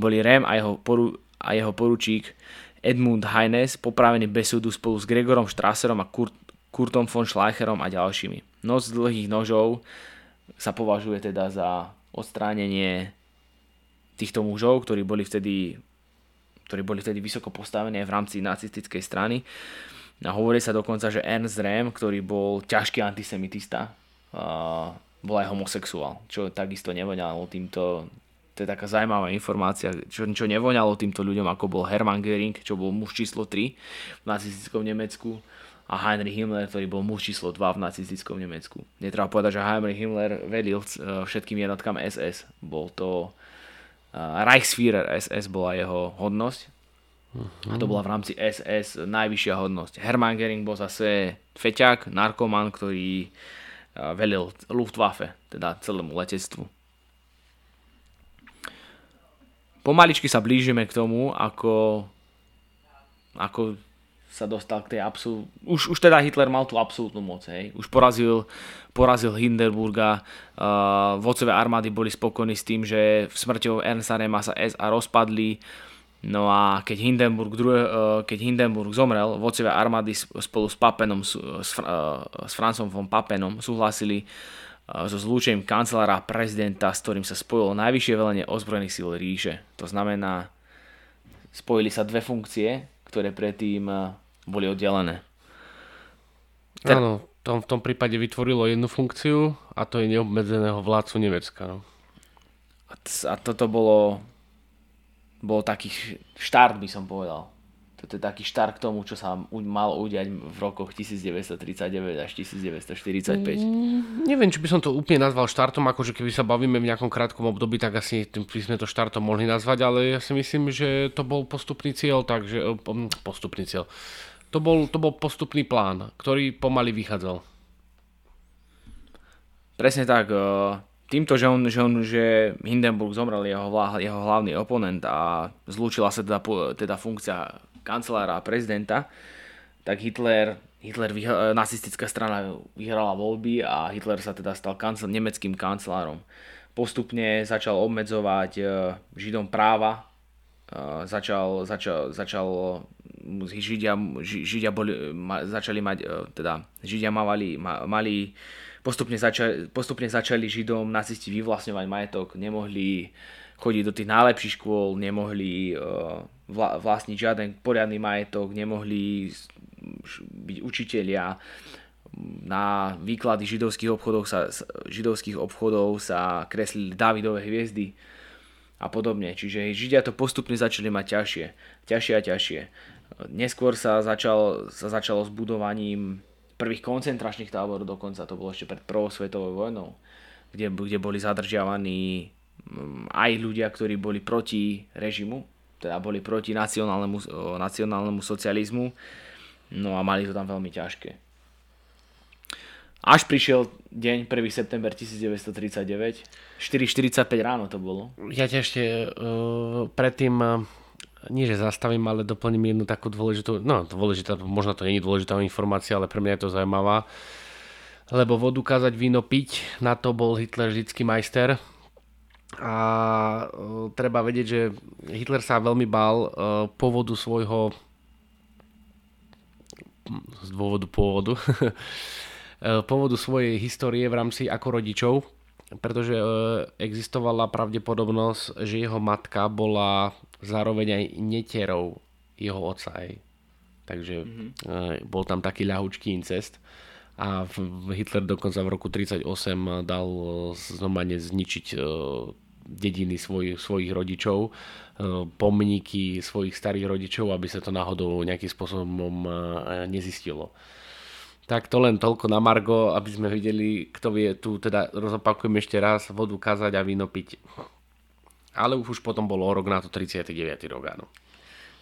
A: boli Rém a jeho, poru, a jeho poručík Edmund Heines popravení bez súdu spolu s Gregorom Strasserom a Kurt, Kurtom von Schleicherom a ďalšími. Noc dlhých nožov sa považuje teda za odstránenie týchto mužov, ktorí boli vtedy, ktorí boli vtedy vysoko postavení v rámci nacistickej strany. A hovorí sa dokonca, že Ernst Röhm, ktorý bol ťažký antisemitista, uh, bol aj homosexuál, čo takisto nevoňalo týmto, to je taká zaujímavá informácia, čo, čo nevoňalo týmto ľuďom, ako bol Hermann Göring, čo bol muž číslo 3 v nacistickom Nemecku a Heinrich Himmler, ktorý bol muž číslo 2 v nacistickom Nemecku. Netreba povedať, že Heinrich Himmler vedil všetkým jednotkám SS. Bol to Reichsführer SS bola jeho hodnosť. A to bola v rámci SS najvyššia hodnosť. Hermann Göring bol zase feťák, narkoman, ktorý velil Luftwaffe, teda celému letectvu. Pomaličky sa blížime k tomu, ako, ako sa dostal k tej absol... Už, už teda Hitler mal tú absolútnu moc, hej. Už porazil, porazil Hindenburga, uh, vodcovia armády boli spokojní s tým, že v smrťou Ernsta Rema sa SA rozpadli, no a keď Hindenburg, druhé, uh, keď Hindenburg zomrel, vodcovia armády spolu s Papenom, s, uh, s Francom von Papenom súhlasili uh, so zlúčením kancelára a prezidenta, s ktorým sa spojilo najvyššie velenie ozbrojených síl ríše. To znamená, spojili sa dve funkcie, ktoré predtým boli oddelené.
B: Ter... Áno, to v tom prípade vytvorilo jednu funkciu a to je neobmedzeného vládcu Nemecka. No.
A: A, t- a toto bolo, bol taký štart, by som povedal. Toto je taký štart k tomu, čo sa malo udiať v rokoch 1939 až 1945. Mm,
B: neviem, či by som to úplne nazval štartom, akože keby sa bavíme v nejakom krátkom období, tak asi by sme to štartom mohli nazvať, ale ja si myslím, že to bol postupný cieľ, takže postupný cieľ. To bol, to bol postupný plán, ktorý pomaly vychádzal.
A: Presne tak. Týmto, že, on, že, on, že Hindenburg zomrel jeho, jeho hlavný oponent a zlúčila sa teda, teda funkcia kancelára a prezidenta, tak Hitler, Hitler vyhra, nacistická strana vyhrala voľby a Hitler sa teda stal kancel, nemeckým kancelárom. Postupne začal obmedzovať Židom práva, začal, začal, začal Židia, Židia boli, ma, začali mať, teda Židia mali, mali postupne, začali, postupne začali Židom nacisti vyvlastňovať majetok, nemohli chodiť do tých najlepších škôl, nemohli vla, vlastniť žiaden poriadny majetok, nemohli byť učitelia. Na výklady židovských obchodov sa, židovských obchodov sa kreslili Davidové hviezdy a podobne. Čiže Židia to postupne začali mať ťažšie, ťažšie a ťažšie. Neskôr sa, začal, sa začalo s budovaním prvých koncentračných táborov dokonca, to bolo ešte pred prvou svetovou vojnou, kde, kde boli zadržiavaní aj ľudia, ktorí boli proti režimu, teda boli proti nacionálnemu, nacionálnemu socializmu, no a mali to tam veľmi ťažké. Až prišiel deň 1. september 1939, 4.45 ráno to bolo.
B: Ja ťa ešte uh, predtým uh, nie že zastavím, ale doplním jednu takú dôležitú, no dôležitá, možno to nie je dôležitá informácia, ale pre mňa je to zaujímavá. Lebo vodu kázať víno piť, na to bol Hitler vždycky majster. A uh, treba vedieť, že Hitler sa veľmi bál uh, pôvodu svojho z dôvodu pôvodu pôvodu svojej histórie v rámci ako rodičov, pretože existovala pravdepodobnosť, že jeho matka bola zároveň aj netierou jeho otca. Aj. Takže mm-hmm. bol tam taký ľahučký incest a Hitler dokonca v roku 1938 dal znova zničiť e, dediny svoj, svojich rodičov, e, pomníky svojich starých rodičov, aby sa to náhodou nejakým spôsobom nezistilo. Tak to len toľko na Margo, aby sme videli, kto vie tu, teda rozopakujem ešte raz, vodu kazať a víno piť. Ale už potom bolo rok na to 39. rok, áno.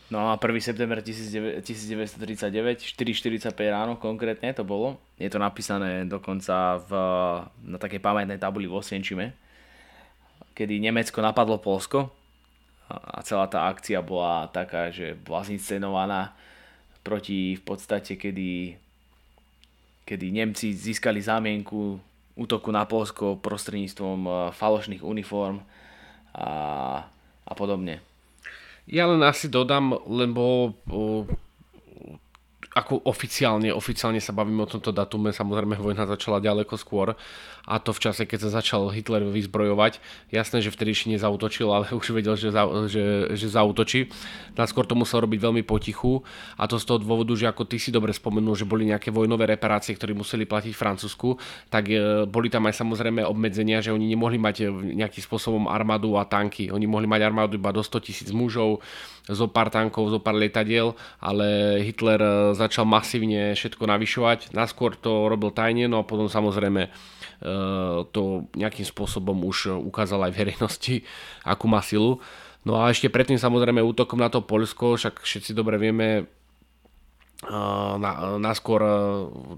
A: No a 1. september 1939, 4.45 ráno konkrétne to bolo. Je to napísané dokonca v, na takej pamätnej tabuli v Osvienčime, kedy Nemecko napadlo Polsko a celá tá akcia bola taká, že bola zinscenovaná proti v podstate, kedy, kedy Nemci získali zámienku útoku na Polsko prostredníctvom eh, falošných uniform a, a podobne.
B: Ja len asi dodám, lebo ako oficiálne, oficiálne sa bavíme o tomto datume, samozrejme vojna začala ďaleko skôr a to v čase, keď sa začal Hitler vyzbrojovať. Jasné, že vtedy ešte nezautočil, ale už vedel, že, za, že, že zautočí. Naskôr to musel robiť veľmi potichu a to z toho dôvodu, že ako ty si dobre spomenul, že boli nejaké vojnové reparácie, ktoré museli platiť Francúzsku, tak e, boli tam aj samozrejme obmedzenia, že oni nemohli mať e, nejakým spôsobom armádu a tanky. Oni mohli mať armádu iba do 100 tisíc mužov, zo pár tankov, zo pár lietadiel, ale Hitler e, začal masívne všetko navyšovať. Naskôr to robil tajne, no a potom samozrejme to nejakým spôsobom už ukázal aj verejnosti, akú má silu. No a ešte predtým samozrejme útokom na to Polsko, však všetci dobre vieme, e, na, naskôr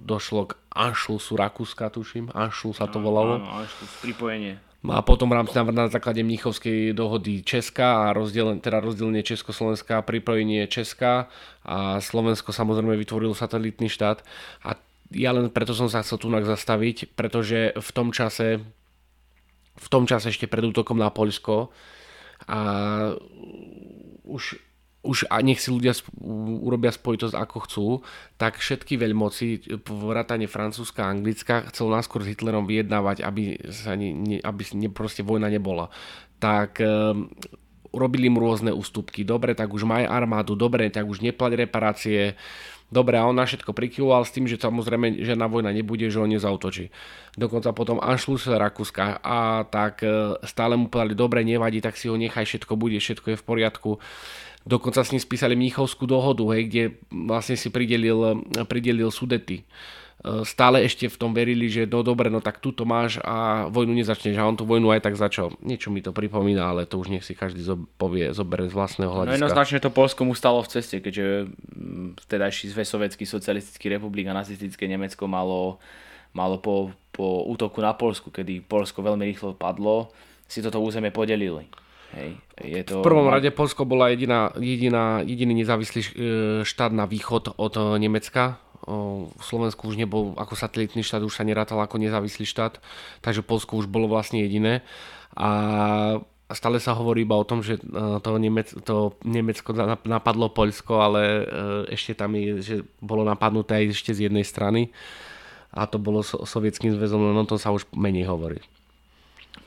B: došlo k Anschlussu Rakúska, tuším. Anschluss sa to volalo.
A: Áno, Anschluss, pripojenie.
B: No a potom v rámci na základe Mnichovskej dohody Česka a rozdiel, teda rozdielenie Československá, pripojenie Česka a Slovensko samozrejme vytvoril satelitný štát a ja len preto som sa chcel tu zastaviť, pretože v tom čase v tom čase ešte pred útokom na Poľsko a už už a nech si ľudia urobia spojitosť ako chcú, tak všetky veľmoci, vrátane Francúzska a Anglická, chcel náskôr s Hitlerom vyjednávať, aby, sa ne, ne, aby ne, proste vojna nebola. Tak um, robili mu rôzne ústupky. Dobre, tak už maj armádu, dobre, tak už neplať reparácie, Dobre, a on na všetko prikyvoval s tým, že samozrejme žiadna vojna nebude, že on nezautočí. Dokonca potom Anschluss Rakúska a tak e, stále mu povedali, dobre, nevadí, tak si ho nechaj, všetko bude, všetko je v poriadku. Dokonca s ním spísali Mníchovskú dohodu, hej, kde vlastne si pridelil, pridelil sudety. E, stále ešte v tom verili, že no dobre, no tak tu to máš a vojnu nezačneš a on tú vojnu aj tak začal. Niečo mi to pripomína, ale to už nech si každý povie, zoberie z vlastného no hľadiska.
A: No jednoznačne to Polsko mu stalo v ceste, keďže mm, vtedajší Zväz Sovietský socialistický republik a nacistické Nemecko malo, malo po, po útoku na Polsku, kedy Polsko veľmi rýchlo padlo, si toto územie podelili. Hej, je to...
B: V prvom rade Polsko bola jediná, jediná, jediný nezávislý e, štát na východ od e, Nemecka. V Slovensku už nebol ako satelitný štát, už sa nerátal ako nezávislý štát, takže Polsko už bolo vlastne jediné. A stále sa hovorí iba o tom, že e, to, Nemec, to Nemecko napadlo Poľsko, ale ešte tam je, že bolo napadnuté aj ešte z jednej strany a to bolo sovietským zväzom, no to sa už menej hovorí.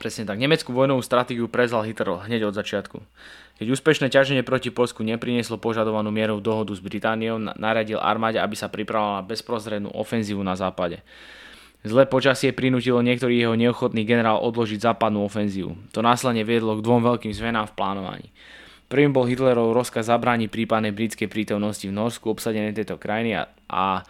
A: Presne tak. Nemeckú vojnovú stratégiu prezal Hitler hneď od začiatku. Keď úspešné ťaženie proti Polsku neprinieslo požadovanú mierou dohodu s Britániou, naradil armáde, aby sa pripravila na bezprostrednú ofenzívu na západe. Zlé počasie prinútilo niektorý jeho neochotný generál odložiť západnú ofenzívu. To následne viedlo k dvom veľkým zmenám v plánovaní. Prvým bol Hitlerov rozkaz zabrániť prípadnej britskej prítomnosti v Norsku, obsadenej tejto krajiny a, a,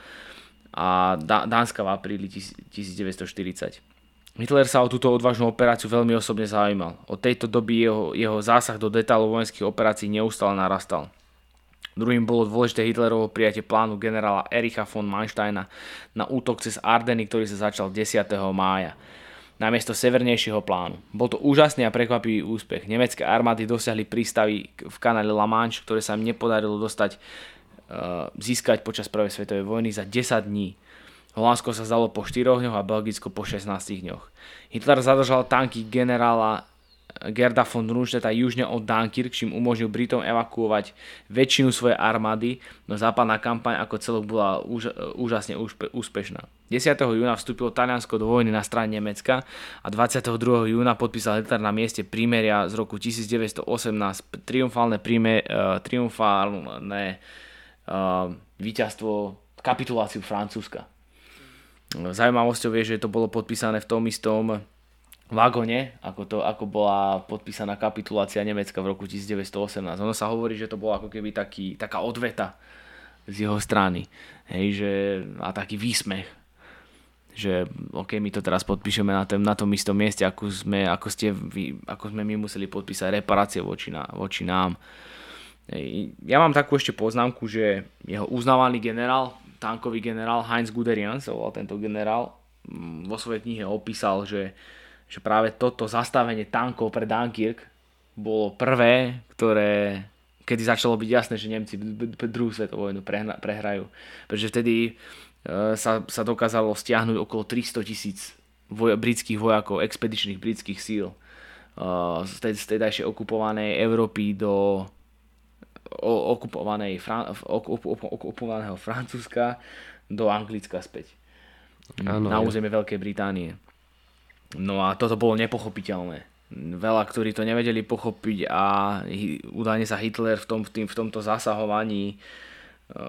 A: a Dánska v apríli 1940. Hitler sa o túto odvážnu operáciu veľmi osobne zaujímal. Od tejto doby jeho, jeho zásah do detailov vojenských operácií neustále narastal. Druhým bolo dôležité Hitlerovo prijatie plánu generála Ericha von Mansteina na útok cez Ardeny, ktorý sa začal 10. mája namiesto severnejšieho plánu. Bol to úžasný a prekvapivý úspech. Nemecké armády dosiahli prístavy v kanále La Manche, ktoré sa im nepodarilo dostať, uh, získať počas prvej svetovej vojny za 10 dní. Holandsko sa zdalo po 4 dňoch a Belgicko po 16 dňoch. Hitler zadržal tanky generála Gerda von Rundstedta južne od Dunkirk, čím umožnil Britom evakuovať väčšinu svojej armády, no západná kampaň ako celok bola úž, úžasne úspešná. 10. júna vstúpilo Taliansko do vojny na strane Nemecka a 22. júna podpísal Hitler na mieste prímeria z roku 1918 triumfálne, príme, uh, triumfálne uh, víťazstvo, kapituláciu Francúzska. Zaujímavosťou je, že to bolo podpísané v tom istom vagone, ako, to, ako bola podpísaná kapitulácia Nemecka v roku 1918. Ono sa hovorí, že to bola ako keby taký, taká odveta z jeho strany. Hej, že, a taký výsmech. Že OK, my to teraz podpíšeme na, tom, na tom istom mieste, ako sme, ako, ste vy, ako sme my museli podpísať reparácie voči, na, voči nám. Ja mám takú ešte poznámku, že jeho uznávaný generál, tankový generál Heinz Guderian, sa volal tento generál, mm, vo svojej knihe opísal, že že práve toto zastavenie tankov pre Dunkirk bolo prvé, ktoré kedy začalo byť jasné, že Nemci druhú svetovú vojnu prehrajú. Pretože vtedy e, sa, sa dokázalo stiahnuť okolo 300 tisíc voj, britských vojakov, expedičných britských síl e, z, tej, z tedajšej okupovanej Európy do okupovanej, okupovaného Francúzska do Anglicka späť. Ano, na územie Veľkej Británie. No a toto bolo nepochopiteľné. Veľa, ktorí to nevedeli pochopiť a údajne sa Hitler v, tom, v, tým, v tomto zasahovaní e,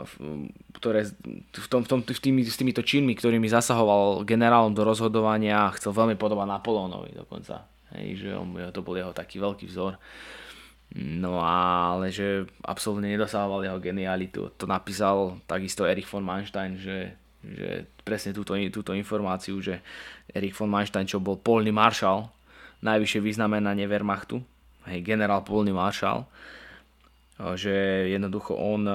A: ktoré, v tom, v tom, v tými, s týmito činmi, ktorými zasahoval generálom do rozhodovania, chcel veľmi podobať Napoleónovi dokonca. Hej, že on, to bol jeho taký veľký vzor. No ale že absolútne nedosahoval jeho genialitu. To napísal takisto Erich von Manstein, že že presne túto, túto informáciu, že Erich von Manstein, čo bol polný maršal, najvyššie vyznamenanie Wehrmachtu, hej, generál polný maršal, že jednoducho on,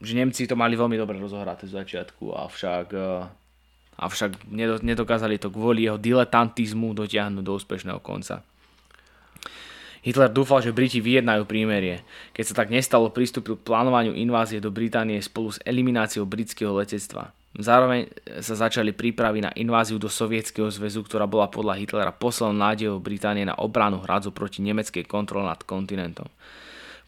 A: že Nemci to mali veľmi dobre rozohraté z začiatku, avšak, avšak nedokázali to kvôli jeho diletantizmu dotiahnuť do úspešného konca. Hitler dúfal, že Briti vyjednajú prímerie. Keď sa tak nestalo, pristúpil k plánovaniu invázie do Británie spolu s elimináciou britského letectva. Zároveň sa začali prípravy na inváziu do Sovietskeho zväzu, ktorá bola podľa Hitlera poslednou nádejou Británie na obranu hradzu proti nemeckej kontrole nad kontinentom.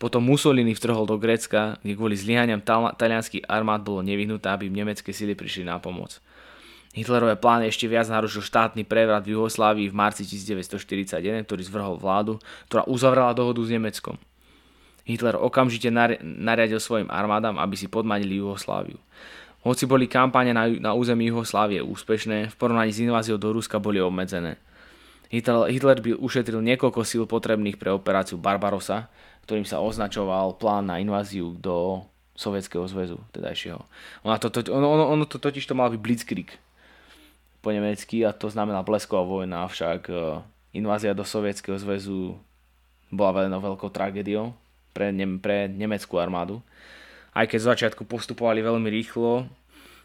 A: Potom Mussolini vtrhol do Grécka, kde kvôli zlyhaniam talianských armád bolo nevyhnuté, aby nemecké sily prišli na pomoc. Hitlerové plány ešte viac narušil štátny prevrat v Juhoslávii v marci 1941, ktorý zvrhol vládu, ktorá uzavrela dohodu s Nemeckom. Hitler okamžite nariadil svojim armádam, aby si podmanili Juhosláviu. Hoci boli kampáne na, na území Juhoslávie úspešné, v porovnaní s inváziou do Ruska boli obmedzené. Hitler, Hitler by ušetril niekoľko síl potrebných pre operáciu Barbarosa, ktorým sa označoval plán na inváziu do Sovietskeho zväzu, tedajšieho. Ono to, ono, ono to totiž to mal byť Blitzkrieg, po nemecky a to znamená blesková vojna, avšak e, invázia do Sovietskeho zväzu bola veľmi veľkou tragédiou pre, ne- pre nemeckú armádu. Aj keď z začiatku postupovali veľmi rýchlo,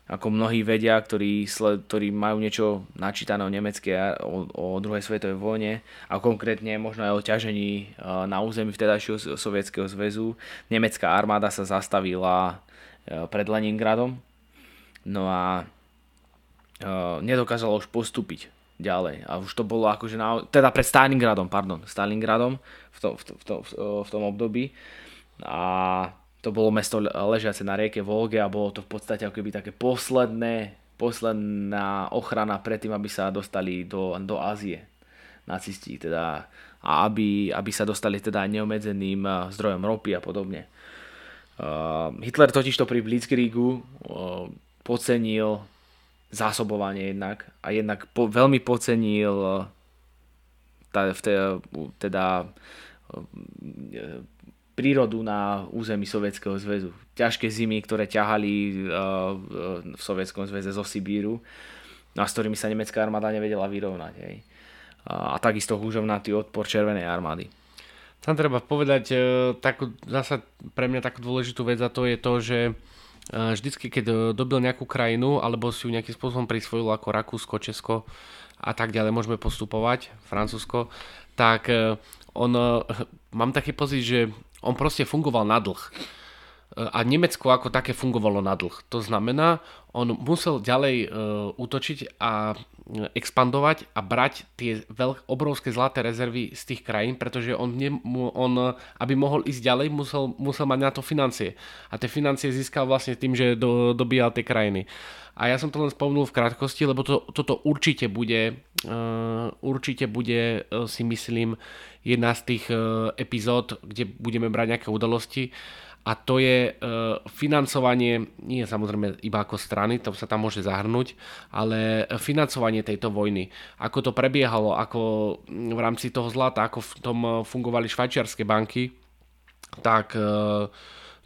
A: ako mnohí vedia, ktorí, sled, ktorí majú niečo načítané o nemeckej o, o druhej svetovej vojne a konkrétne možno aj o ťažení e, na území vtedajšieho Sovietskeho zväzu. Nemecká armáda sa zastavila e, pred Leningradom. No a nedokázala už postúpiť ďalej. A už to bolo akože na, teda pred Stalingradom, pardon, Stalingradom v, to, v, to, v, to, v tom období. A to bolo mesto ležiace na rieke Volge a bolo to v podstate ako keby také posledné, posledná ochrana pred tým, aby sa dostali do, do Ázie nacisti, teda a aby, aby sa dostali teda neomedzeným zdrojom ropy a podobne. Uh, Hitler totiž to pri Blitzkriegu uh, podcenil zásobovanie jednak a jednak po, veľmi pocenil tá, v te, teda prírodu na území Sovietskeho zväzu. Ťažké zimy, ktoré ťahali v Sovietskom zväze zo Sibíru a s ktorými sa nemecká armáda nevedela vyrovnať. Hej. A, takisto húžovnatý odpor Červenej armády.
B: Tam treba povedať takú, zasa pre mňa takú dôležitú vec a to je to, že vždycky, keď e, dobil nejakú krajinu alebo si ju nejakým spôsobom prisvojil ako Rakúsko, Česko a tak ďalej, môžeme postupovať, Francúzsko, tak on, mám taký pocit, že on proste fungoval na dlh. A Nemecko ako také fungovalo na dlh. To znamená, on musel ďalej útočiť a expandovať a brať tie veľk, obrovské zlaté rezervy z tých krajín, pretože on, ne, on aby mohol ísť ďalej, musel, musel mať na to financie. A tie financie získal vlastne tým, že do, dobíjal tie krajiny. A ja som to len spomenul v krátkosti, lebo to, toto určite bude, uh, určite bude, si myslím, jedna z tých epizód, kde budeme brať nejaké udalosti, a to je e, financovanie, nie samozrejme iba ako strany, to sa tam môže zahrnúť, ale financovanie tejto vojny. Ako to prebiehalo, ako v rámci toho zlata, ako v tom fungovali švajčiarske banky, tak e,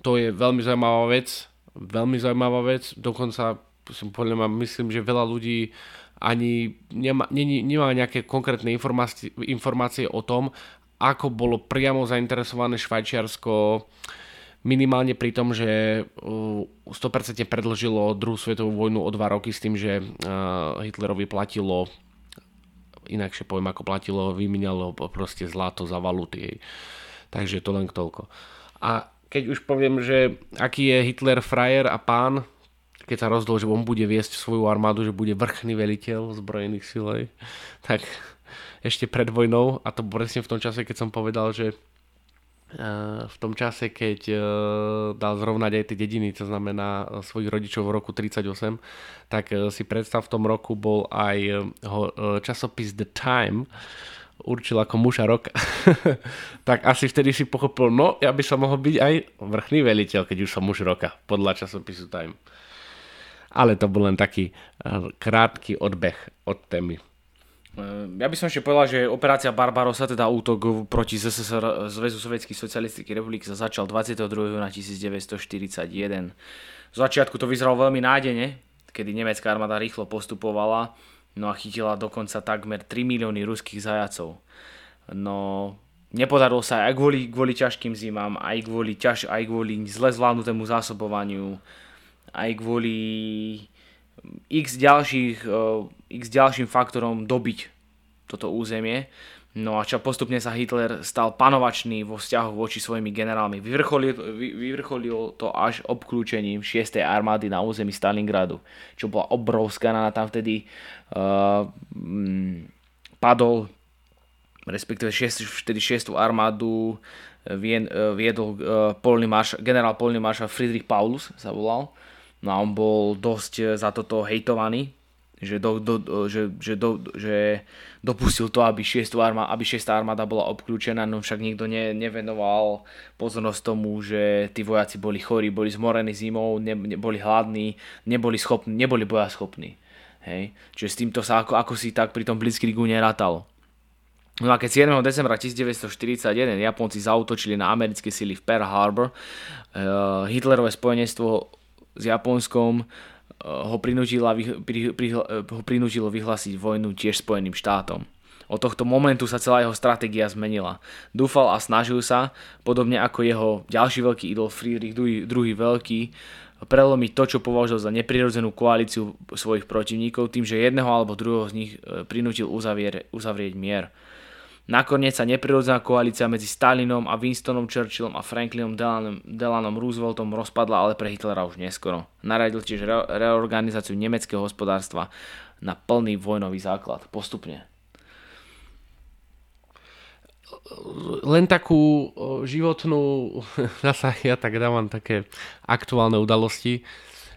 B: to je veľmi zaujímavá vec, veľmi zaujímavá vec, dokonca podľa mňa myslím, že veľa ľudí ani nemá, nemá nejaké konkrétne informácie, informácie o tom, ako bolo priamo zainteresované Švajčiarsko minimálne pri tom, že 100% uh, predlžilo druhú svetovú vojnu o dva roky s tým, že uh, Hitlerovi platilo inakšie poviem, ako platilo, vyminalo proste zlato za valuty. Takže to len toľko. A keď už poviem, že aký je Hitler frajer a pán, keď sa rozhodol, že on bude viesť svoju armádu, že bude vrchný veliteľ zbrojených síl, tak ešte pred vojnou, a to presne v tom čase, keď som povedal, že v tom čase, keď e, dal zrovnať aj tie dediny, to znamená e, svojich rodičov v roku 38, tak si predstav v tom roku bol aj časopis The Time, určil ako muža roka, tak asi vtedy si pochopil, no ja by som mohol byť aj vrchný veliteľ, keď už som muž roka, podľa časopisu Time. Ale to bol len taký krátky odbeh od témy.
A: Ehm, ja by som ešte povedal, že operácia Barbarossa, teda útok proti ZSSR, Zväzu Sovietských socialistických republik sa začal 22. na 1941. V začiatku to vyzeralo veľmi nádene, kedy nemecká armáda rýchlo postupovala, no a chytila dokonca takmer 3 milióny ruských zajacov. No, nepodarilo sa aj kvôli, kvôli ťažkým zimám, aj kvôli, ťaž, aj kvôli zle zvládnutému zásobovaniu, aj kvôli x, ďalších, x ďalším faktorom dobiť toto územie. No a čo postupne sa Hitler stal panovačný vo vzťahu voči svojimi generálmi. Vyvrcholil, vyvrcholil to až obklúčením 6. armády na území Stalingradu, čo bola obrovská na tam vtedy uh, padol respektíve 6, vtedy 6. armádu viedol uh, polný marš, generál polný maršal Friedrich Paulus sa volal No a on bol dosť eh, za toto hejtovaný, že, do, do, že, že, do, že dopustil to, aby 6. Armáda, aby 6. armáda bola obklúčená, no však nikto ne, nevenoval pozornosť tomu, že tí vojaci boli chorí, boli zmorení zimou, ne, ne, boli hladní, neboli, schopní, neboli bojaschopní. Hej? Čiže s týmto sa ako, ako si tak pri tom Blitzkriegu nerátalo. No a keď 7. decembra 1941 Japonci zautočili na americké sily v Pearl Harbor, uh, Hitlerové spojenectvo s Japonskom eh, ho, prinútilo, eh, ho prinútilo vyhlásiť vojnu tiež Spojeným štátom. Od tohto momentu sa celá jeho stratégia zmenila. Dúfal a snažil sa, podobne ako jeho ďalší veľký idol Friedrich II, II Veľký, prelomiť to, čo považoval za neprirodzenú koalíciu svojich protivníkov tým, že jedného alebo druhého z nich eh, prinútil uzavrieť mier. Nakoniec sa neprirodzená koalícia medzi Stalinom a Winstonom Churchillom a Franklinom Delanom, Delanom Rooseveltom rozpadla, ale pre Hitlera už neskoro. Naradil tiež re- reorganizáciu nemeckého hospodárstva na plný vojnový základ. Postupne.
B: Len takú životnú, zasa ja tak dávam také aktuálne udalosti,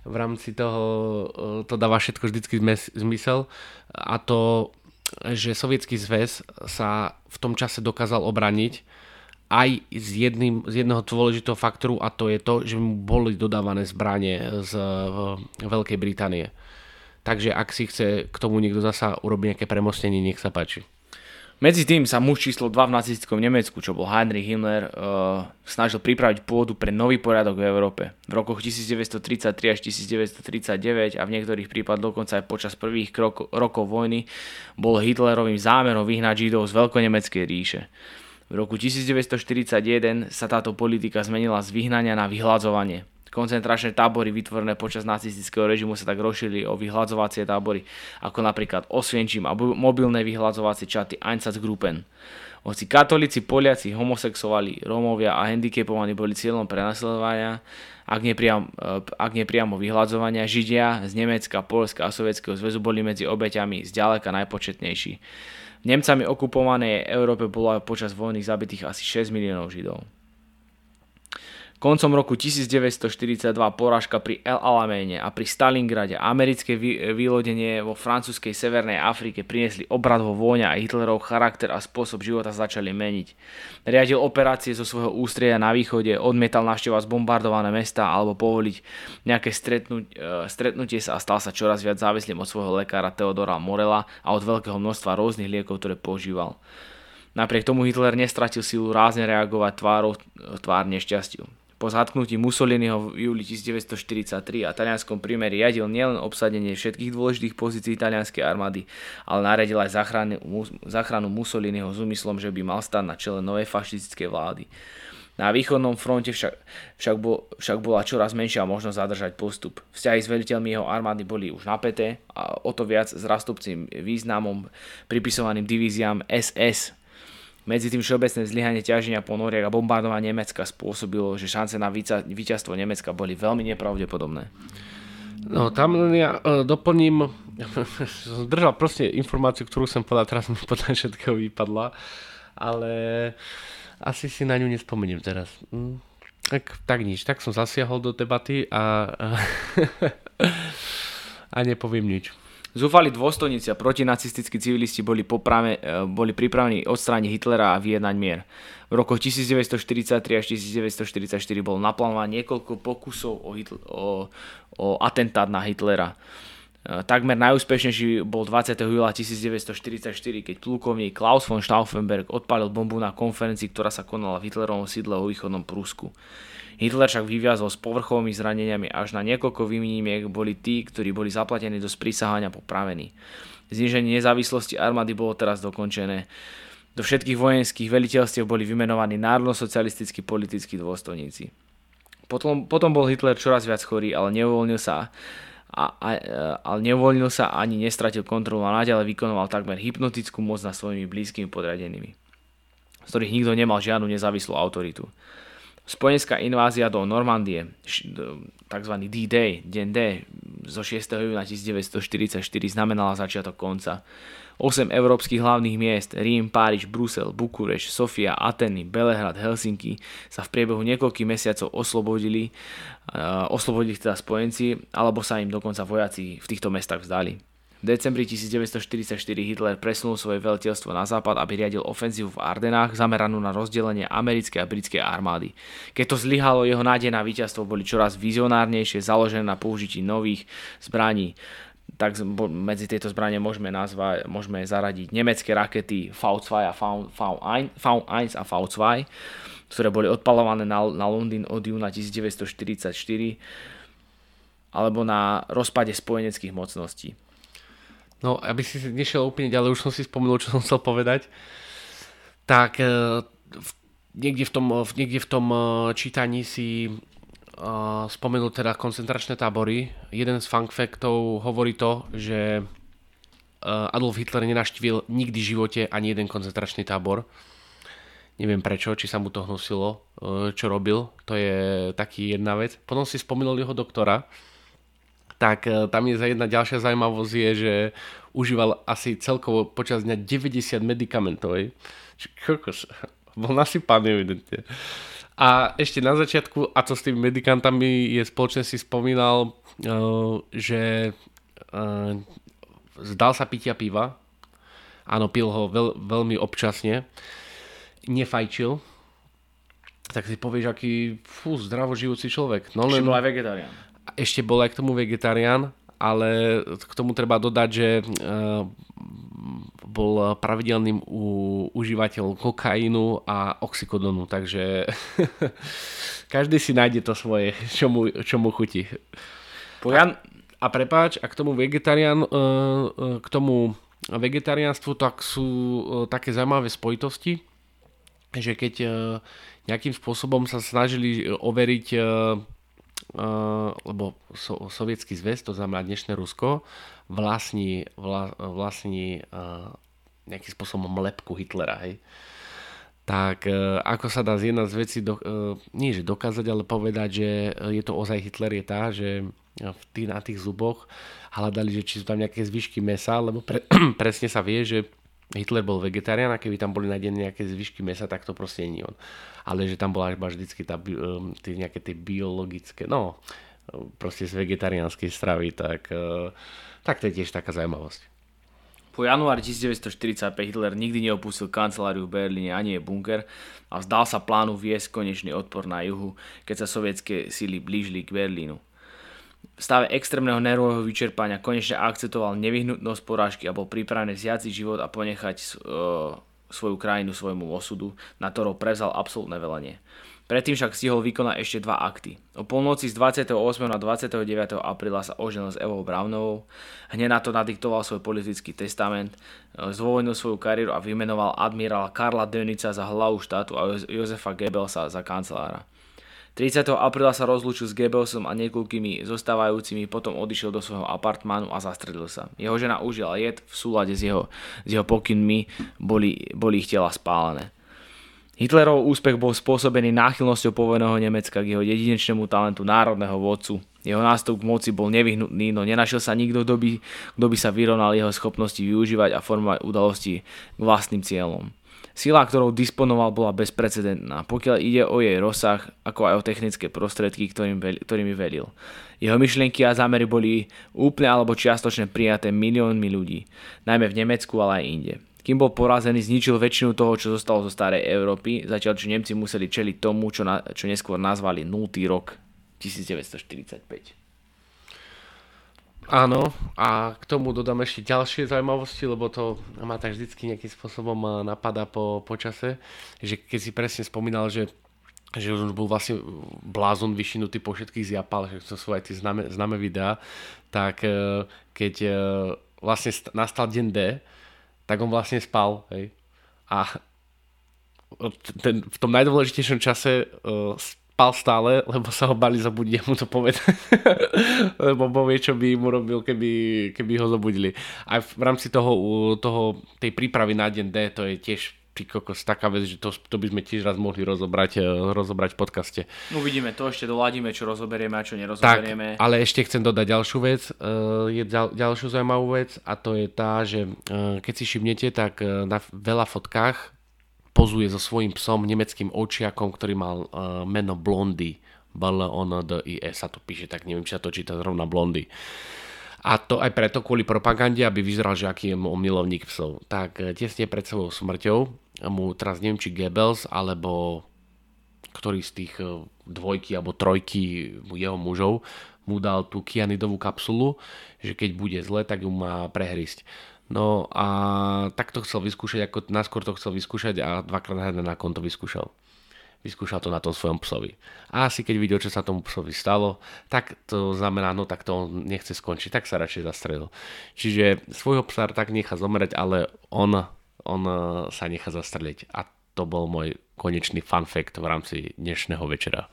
B: v rámci toho to dáva všetko vždycky zmysel a to že Sovietský zväz sa v tom čase dokázal obraniť aj z, jedným, z jedného dôležitého faktoru a to je to, že mu boli dodávané zbranie z Veľkej Británie. Takže ak si chce k tomu niekto zasa urobiť nejaké premostenie, nech sa páči.
A: Medzi tým sa muž číslo 2 v nacistickom Nemecku, čo bol Heinrich Himmler, uh, snažil pripraviť pôdu pre nový poriadok v Európe. V rokoch 1933 až 1939 a v niektorých prípadoch dokonca aj počas prvých krok- rokov vojny bol Hitlerovým zámerom vyhnať Židov z veľkonemeckej ríše. V roku 1941 sa táto politika zmenila z vyhnania na vyhľadzovanie. Koncentračné tábory vytvorené počas nacistického režimu sa tak rozšírili o vyhľadzovacie tábory, ako napríklad Osvienčím a mobilné vyhľadzovacie čaty Einsatzgruppen. Hoci katolíci, Poliaci, homosexuáli, Rómovia a handicapovaní boli cieľom prenasledovania, ak nepriamo, eh, ak nepriamo vyhľadzovania, Židia z Nemecka, Polska a Sovietskeho zväzu boli medzi obeťami zďaleka najpočetnejší. Nemcami okupovanej Európe bolo počas vojny zabitých asi 6 miliónov Židov. Koncom roku 1942 porážka pri El Alameine a pri Stalingrade a americké vylodenie vo francúzskej Severnej Afrike priniesli obrad vo vojne a Hitlerov charakter a spôsob života začali meniť. Riadil operácie zo svojho ústredia na východe, odmietal navštevovať zbombardované mesta alebo povoliť nejaké stretnúť, e, stretnutie sa a stal sa čoraz viac závislým od svojho lekára Teodora Morela a od veľkého množstva rôznych liekov, ktoré používal. Napriek tomu Hitler nestratil silu rázne reagovať tvárou tvár nešťastiu. Po zatknutí Mussoliniho v júli 1943 a talianskom prímeri riadil nielen obsadenie všetkých dôležitých pozícií talianskej armády, ale naredil aj záchranu, záchranu Mussoliniho s úmyslom, že by mal stať na čele novej fašistickej vlády. Na východnom fronte však, však, bol, však bola čoraz menšia možnosť zadržať postup. Vzťahy s veliteľmi jeho armády boli už napäté a o to viac s rastúpcim významom pripisovaným divíziám SS medzi tým všeobecné zlyhanie ťaženia ponoriek a bombardovanie Nemecka spôsobilo, že šance na víťazstvo Nemecka boli veľmi nepravdepodobné.
B: No tam ja uh, doplním, som držal proste informáciu, ktorú som povedal, teraz mi podľa všetkého vypadla, ale asi si na ňu nespomeniem teraz. Hm, tak, tak nič, tak som zasiahol do debaty a, a, a nepoviem nič.
A: Zúfali dôstojníci a protinacistickí civilisti boli, poprave, e, boli pripravení odstrániť Hitlera a vyjednať mier. V rokoch 1943 až 1944 bol naplánované niekoľko pokusov o, Hitler, o, o atentát na Hitlera. E, takmer najúspešnejší bol 20. júla 1944, keď plukovník Klaus von Stauffenberg odpálil bombu na konferencii, ktorá sa konala v Hitlerovom sídle vo východnom Prúsku. Hitler však vyviazol s povrchovými zraneniami až na niekoľko výnimiek boli tí, ktorí boli zaplatení do sprísahania popravení. Zniženie nezávislosti armády bolo teraz dokončené. Do všetkých vojenských veliteľstiev boli vymenovaní národno-socialistickí politickí dôstojníci. Potom, potom bol Hitler čoraz viac chorý, ale neuvoľnil sa a, a, ale neuvoľnil sa ani nestratil kontrolu a naďalej vykonoval takmer hypnotickú moc nad svojimi blízkymi podriadenými, z ktorých nikto nemal žiadnu nezávislú autoritu. Spojenská invázia do Normandie, tzv. D-Day, deň D, zo 6. júna 1944 znamenala začiatok konca. 8 európskych hlavných miest, Rím, Páriž, Brusel, Bukureš, Sofia, Ateny, Belehrad, Helsinky sa v priebehu niekoľkých mesiacov oslobodili, uh, oslobodili teda spojenci, alebo sa im dokonca vojaci v týchto mestách vzdali. V decembri 1944 Hitler presunul svoje veľiteľstvo na západ, aby riadil ofenzívu v Ardenách zameranú na rozdelenie americkej a britskej armády. Keď to zlyhalo, jeho nádej na víťazstvo boli čoraz vizionárnejšie, založené na použití nových zbraní. Tak medzi tieto zbranie môžeme, nazvať, môžeme zaradiť nemecké rakety V2 a V1 a V2, ktoré boli odpalované na, na Londýn od júna 1944 alebo na rozpade spojeneckých mocností.
B: No, aby si nešiel úplne ďalej, už som si spomenul, čo som chcel povedať. Tak e, v, niekde, v tom, niekde v tom e, čítaní si uh, spomenul teda koncentračné tábory. Jeden z factov hovorí to, že Adolf Hitler nenaštívil nikdy v živote ani jeden koncentračný tábor. Neviem prečo, či sa mu to hnusilo, čo robil. To je taký jedna vec. Potom si spomenul jeho doktora, tak e, tam je jedna ďalšia zaujímavosť je, že užíval asi celkovo počas dňa 90 medikamentov. Kokos, bol nasypaný evidentne. A ešte na začiatku, a to s tými medikantami je spoločne si spomínal, e, že e, zdal sa pitia piva. Áno, pil ho veľ, veľmi občasne. Nefajčil. Tak si povieš, aký fú, zdravo žijúci človek.
A: No len... bol aj vegetarián
B: ešte bol aj k tomu vegetarián, ale k tomu treba dodať, že uh, bol pravidelným u, užívateľom kokainu a oxykodonu, takže každý si nájde to svoje, čo mu, čo mu chutí. A, a prepáč, a k tomu vegetarián, e, e, k tomu vegetariánstvu, tak sú e, také zaujímavé spojitosti, že keď nejakým spôsobom sa snažili overiť lebo so, sovietský zväz, to znamená dnešné Rusko, vlastní, vla, vlastní uh, nejakým spôsobom lepku Hitlera, hej. Tak uh, ako sa dá z jedna z vecí, do, nie že dokázať, ale povedať, že je to ozaj Hitler je tá, že v tých, na tých zuboch hľadali, že či sú tam nejaké zvyšky mesa, lebo pre, presne sa vie, že Hitler bol vegetarián a keby tam boli nájdené nejaké zvyšky mesa, tak to proste nie on. Ale že tam bola až vždycky tá, um, tie, nejaké tie biologické, no proste z vegetariánskej stravy, tak, uh, tak to je tiež taká zaujímavosť.
A: Po januári 1945 Hitler nikdy neopustil kanceláriu v Berlíne ani je bunker a vzdal sa plánu viesť konečný odpor na juhu, keď sa sovietské síly blížili k Berlínu. V stave extrémneho nervového vyčerpania konečne akceptoval nevyhnutnosť porážky a bol pripravený vziať si život a ponechať uh, svoju krajinu svojmu osudu, na ktorou prevzal absolútne velenie. Predtým však stihol vykonať ešte dva akty. O polnoci z 28. na 29. apríla sa oženil s Evou Brownovou, hneď na to nadiktoval svoj politický testament, e, zdôvodnil svoju kariéru a vymenoval admirála Karla Dönica za hlavu štátu a Josefa Goebbelsa za kancelára. 30. apríla sa rozlúčil s Goebbelsom a niekoľkými zostávajúcimi, potom odišiel do svojho apartmánu a zastredil sa. Jeho žena užila jed v súlade s jeho, s jeho pokynmi, boli, boli ich tela spálené. Hitlerov úspech bol spôsobený náchylnosťou povojeného Nemecka k jeho jedinečnému talentu národného vodcu. Jeho nástup k moci bol nevyhnutný, no nenašiel sa nikto, kto by, kto by sa vyrovnal jeho schopnosti využívať a formovať udalosti k vlastným cieľom. Sila, ktorou disponoval, bola bezprecedentná, pokiaľ ide o jej rozsah, ako aj o technické prostriedky, ktorým, ktorými velil. Jeho myšlienky a zámery boli úplne alebo čiastočne prijaté miliónmi ľudí, najmä v Nemecku, ale aj inde. Kým bol porazený, zničil väčšinu toho, čo zostalo zo starej Európy, zatiaľ čo Nemci museli čeliť tomu, čo, na, čo neskôr nazvali 0. rok 1945.
B: Áno, a k tomu dodám ešte ďalšie zaujímavosti, lebo to ma tak vždycky nejakým spôsobom eh, napadá po, po čase, že keď si presne spomínal, že že už bol vlastne blázon vyšinutý po všetkých zjapal, že to sú aj tie známe, známe videá, tak eh, keď eh, vlastne nastal deň D, tak on vlastne spal, hej. A ten, v tom najdôležitejšom čase spal stále, lebo sa ho bali zobudiť mu to povedať. lebo povie, čo by mu robil, keby, keby ho zobudili. A v rámci toho, toho, tej prípravy na deň D, to je tiež ty kokos, taká vec, že to, to by sme tiež raz mohli rozobrať, eh, rozobrať v podcaste.
A: Uvidíme to, ešte doladíme, čo rozoberieme a čo nerozoberieme.
B: Tak, ale ešte chcem dodať ďalšiu vec, uh, je ďal, ďalšiu zaujímavú vec a to je tá, že uh, keď si všimnete, tak na veľa fotkách pozuje so svojím psom, nemeckým očiakom, ktorý mal uh, meno Blondy. b l o n d i e sa to píše, tak neviem, či sa to číta zrovna Blondy. A to aj preto kvôli propagande, aby vyzeral, že aký je milovník psov. Tak uh, tesne pred svojou smrťou mu teraz neviem, či Goebbels, alebo ktorý z tých uh, dvojky alebo trojky jeho mužov mu dal tú kianidovú kapsulu, že keď bude zle, tak ju má prehrísť. No a tak to chcel vyskúšať, ako naskôr to chcel vyskúšať a dvakrát na konto vyskúšal. Vyskúšal to na tom svojom psovi. A asi keď videl, čo sa tomu psovi stalo, tak to znamená, no tak to on nechce skončiť, tak sa radšej zastrelil. Čiže svojho psa tak nechá zomrieť, ale on, on e, sa nechá zastreliť. A to bol môj konečný fun fact v rámci dnešného večera.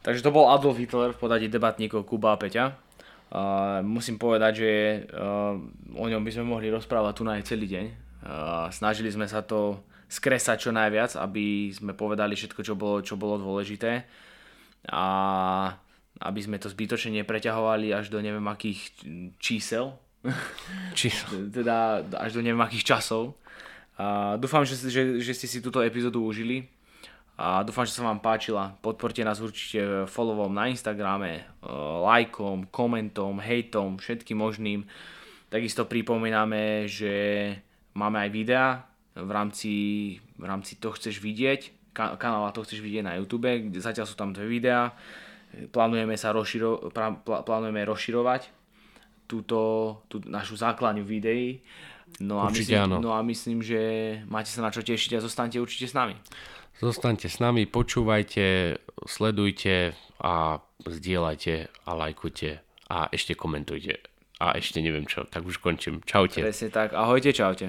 A: Takže to bol Adolf Hitler v podaní debatníkov Kuba a Peťa. Uh, musím povedať, že uh, o ňom by sme mohli rozprávať tu aj celý deň. Uh, snažili sme sa to skresať čo najviac, aby sme povedali všetko, čo bolo, čo bolo dôležité. A aby sme to zbytočne nepreťahovali až do neviem akých čísel.
B: Čísel.
A: teda až do neviem akých časov. A dúfam, že, že, že ste si túto epizódu užili a dúfam, že sa vám páčila. Podporte nás určite followom na Instagrame, e, lajkom, komentom, hejtom, všetkým možným. Takisto pripomíname, že máme aj videá v rámci, v rámci To chceš vidieť, kanála To chceš vidieť na YouTube, kde zatiaľ sú tam dve videá. Plánujeme, sa rozširo, plánujeme rozširovať túto, tú našu základňu videí No a,
B: Určite
A: myslím,
B: áno.
A: no a myslím, že máte sa na čo tešiť a zostaňte určite s nami.
B: Zostaňte s nami, počúvajte, sledujte a zdieľajte a lajkujte a ešte komentujte. A ešte neviem čo, tak už končím. Čaute.
A: Presne tak. Ahojte, čaute.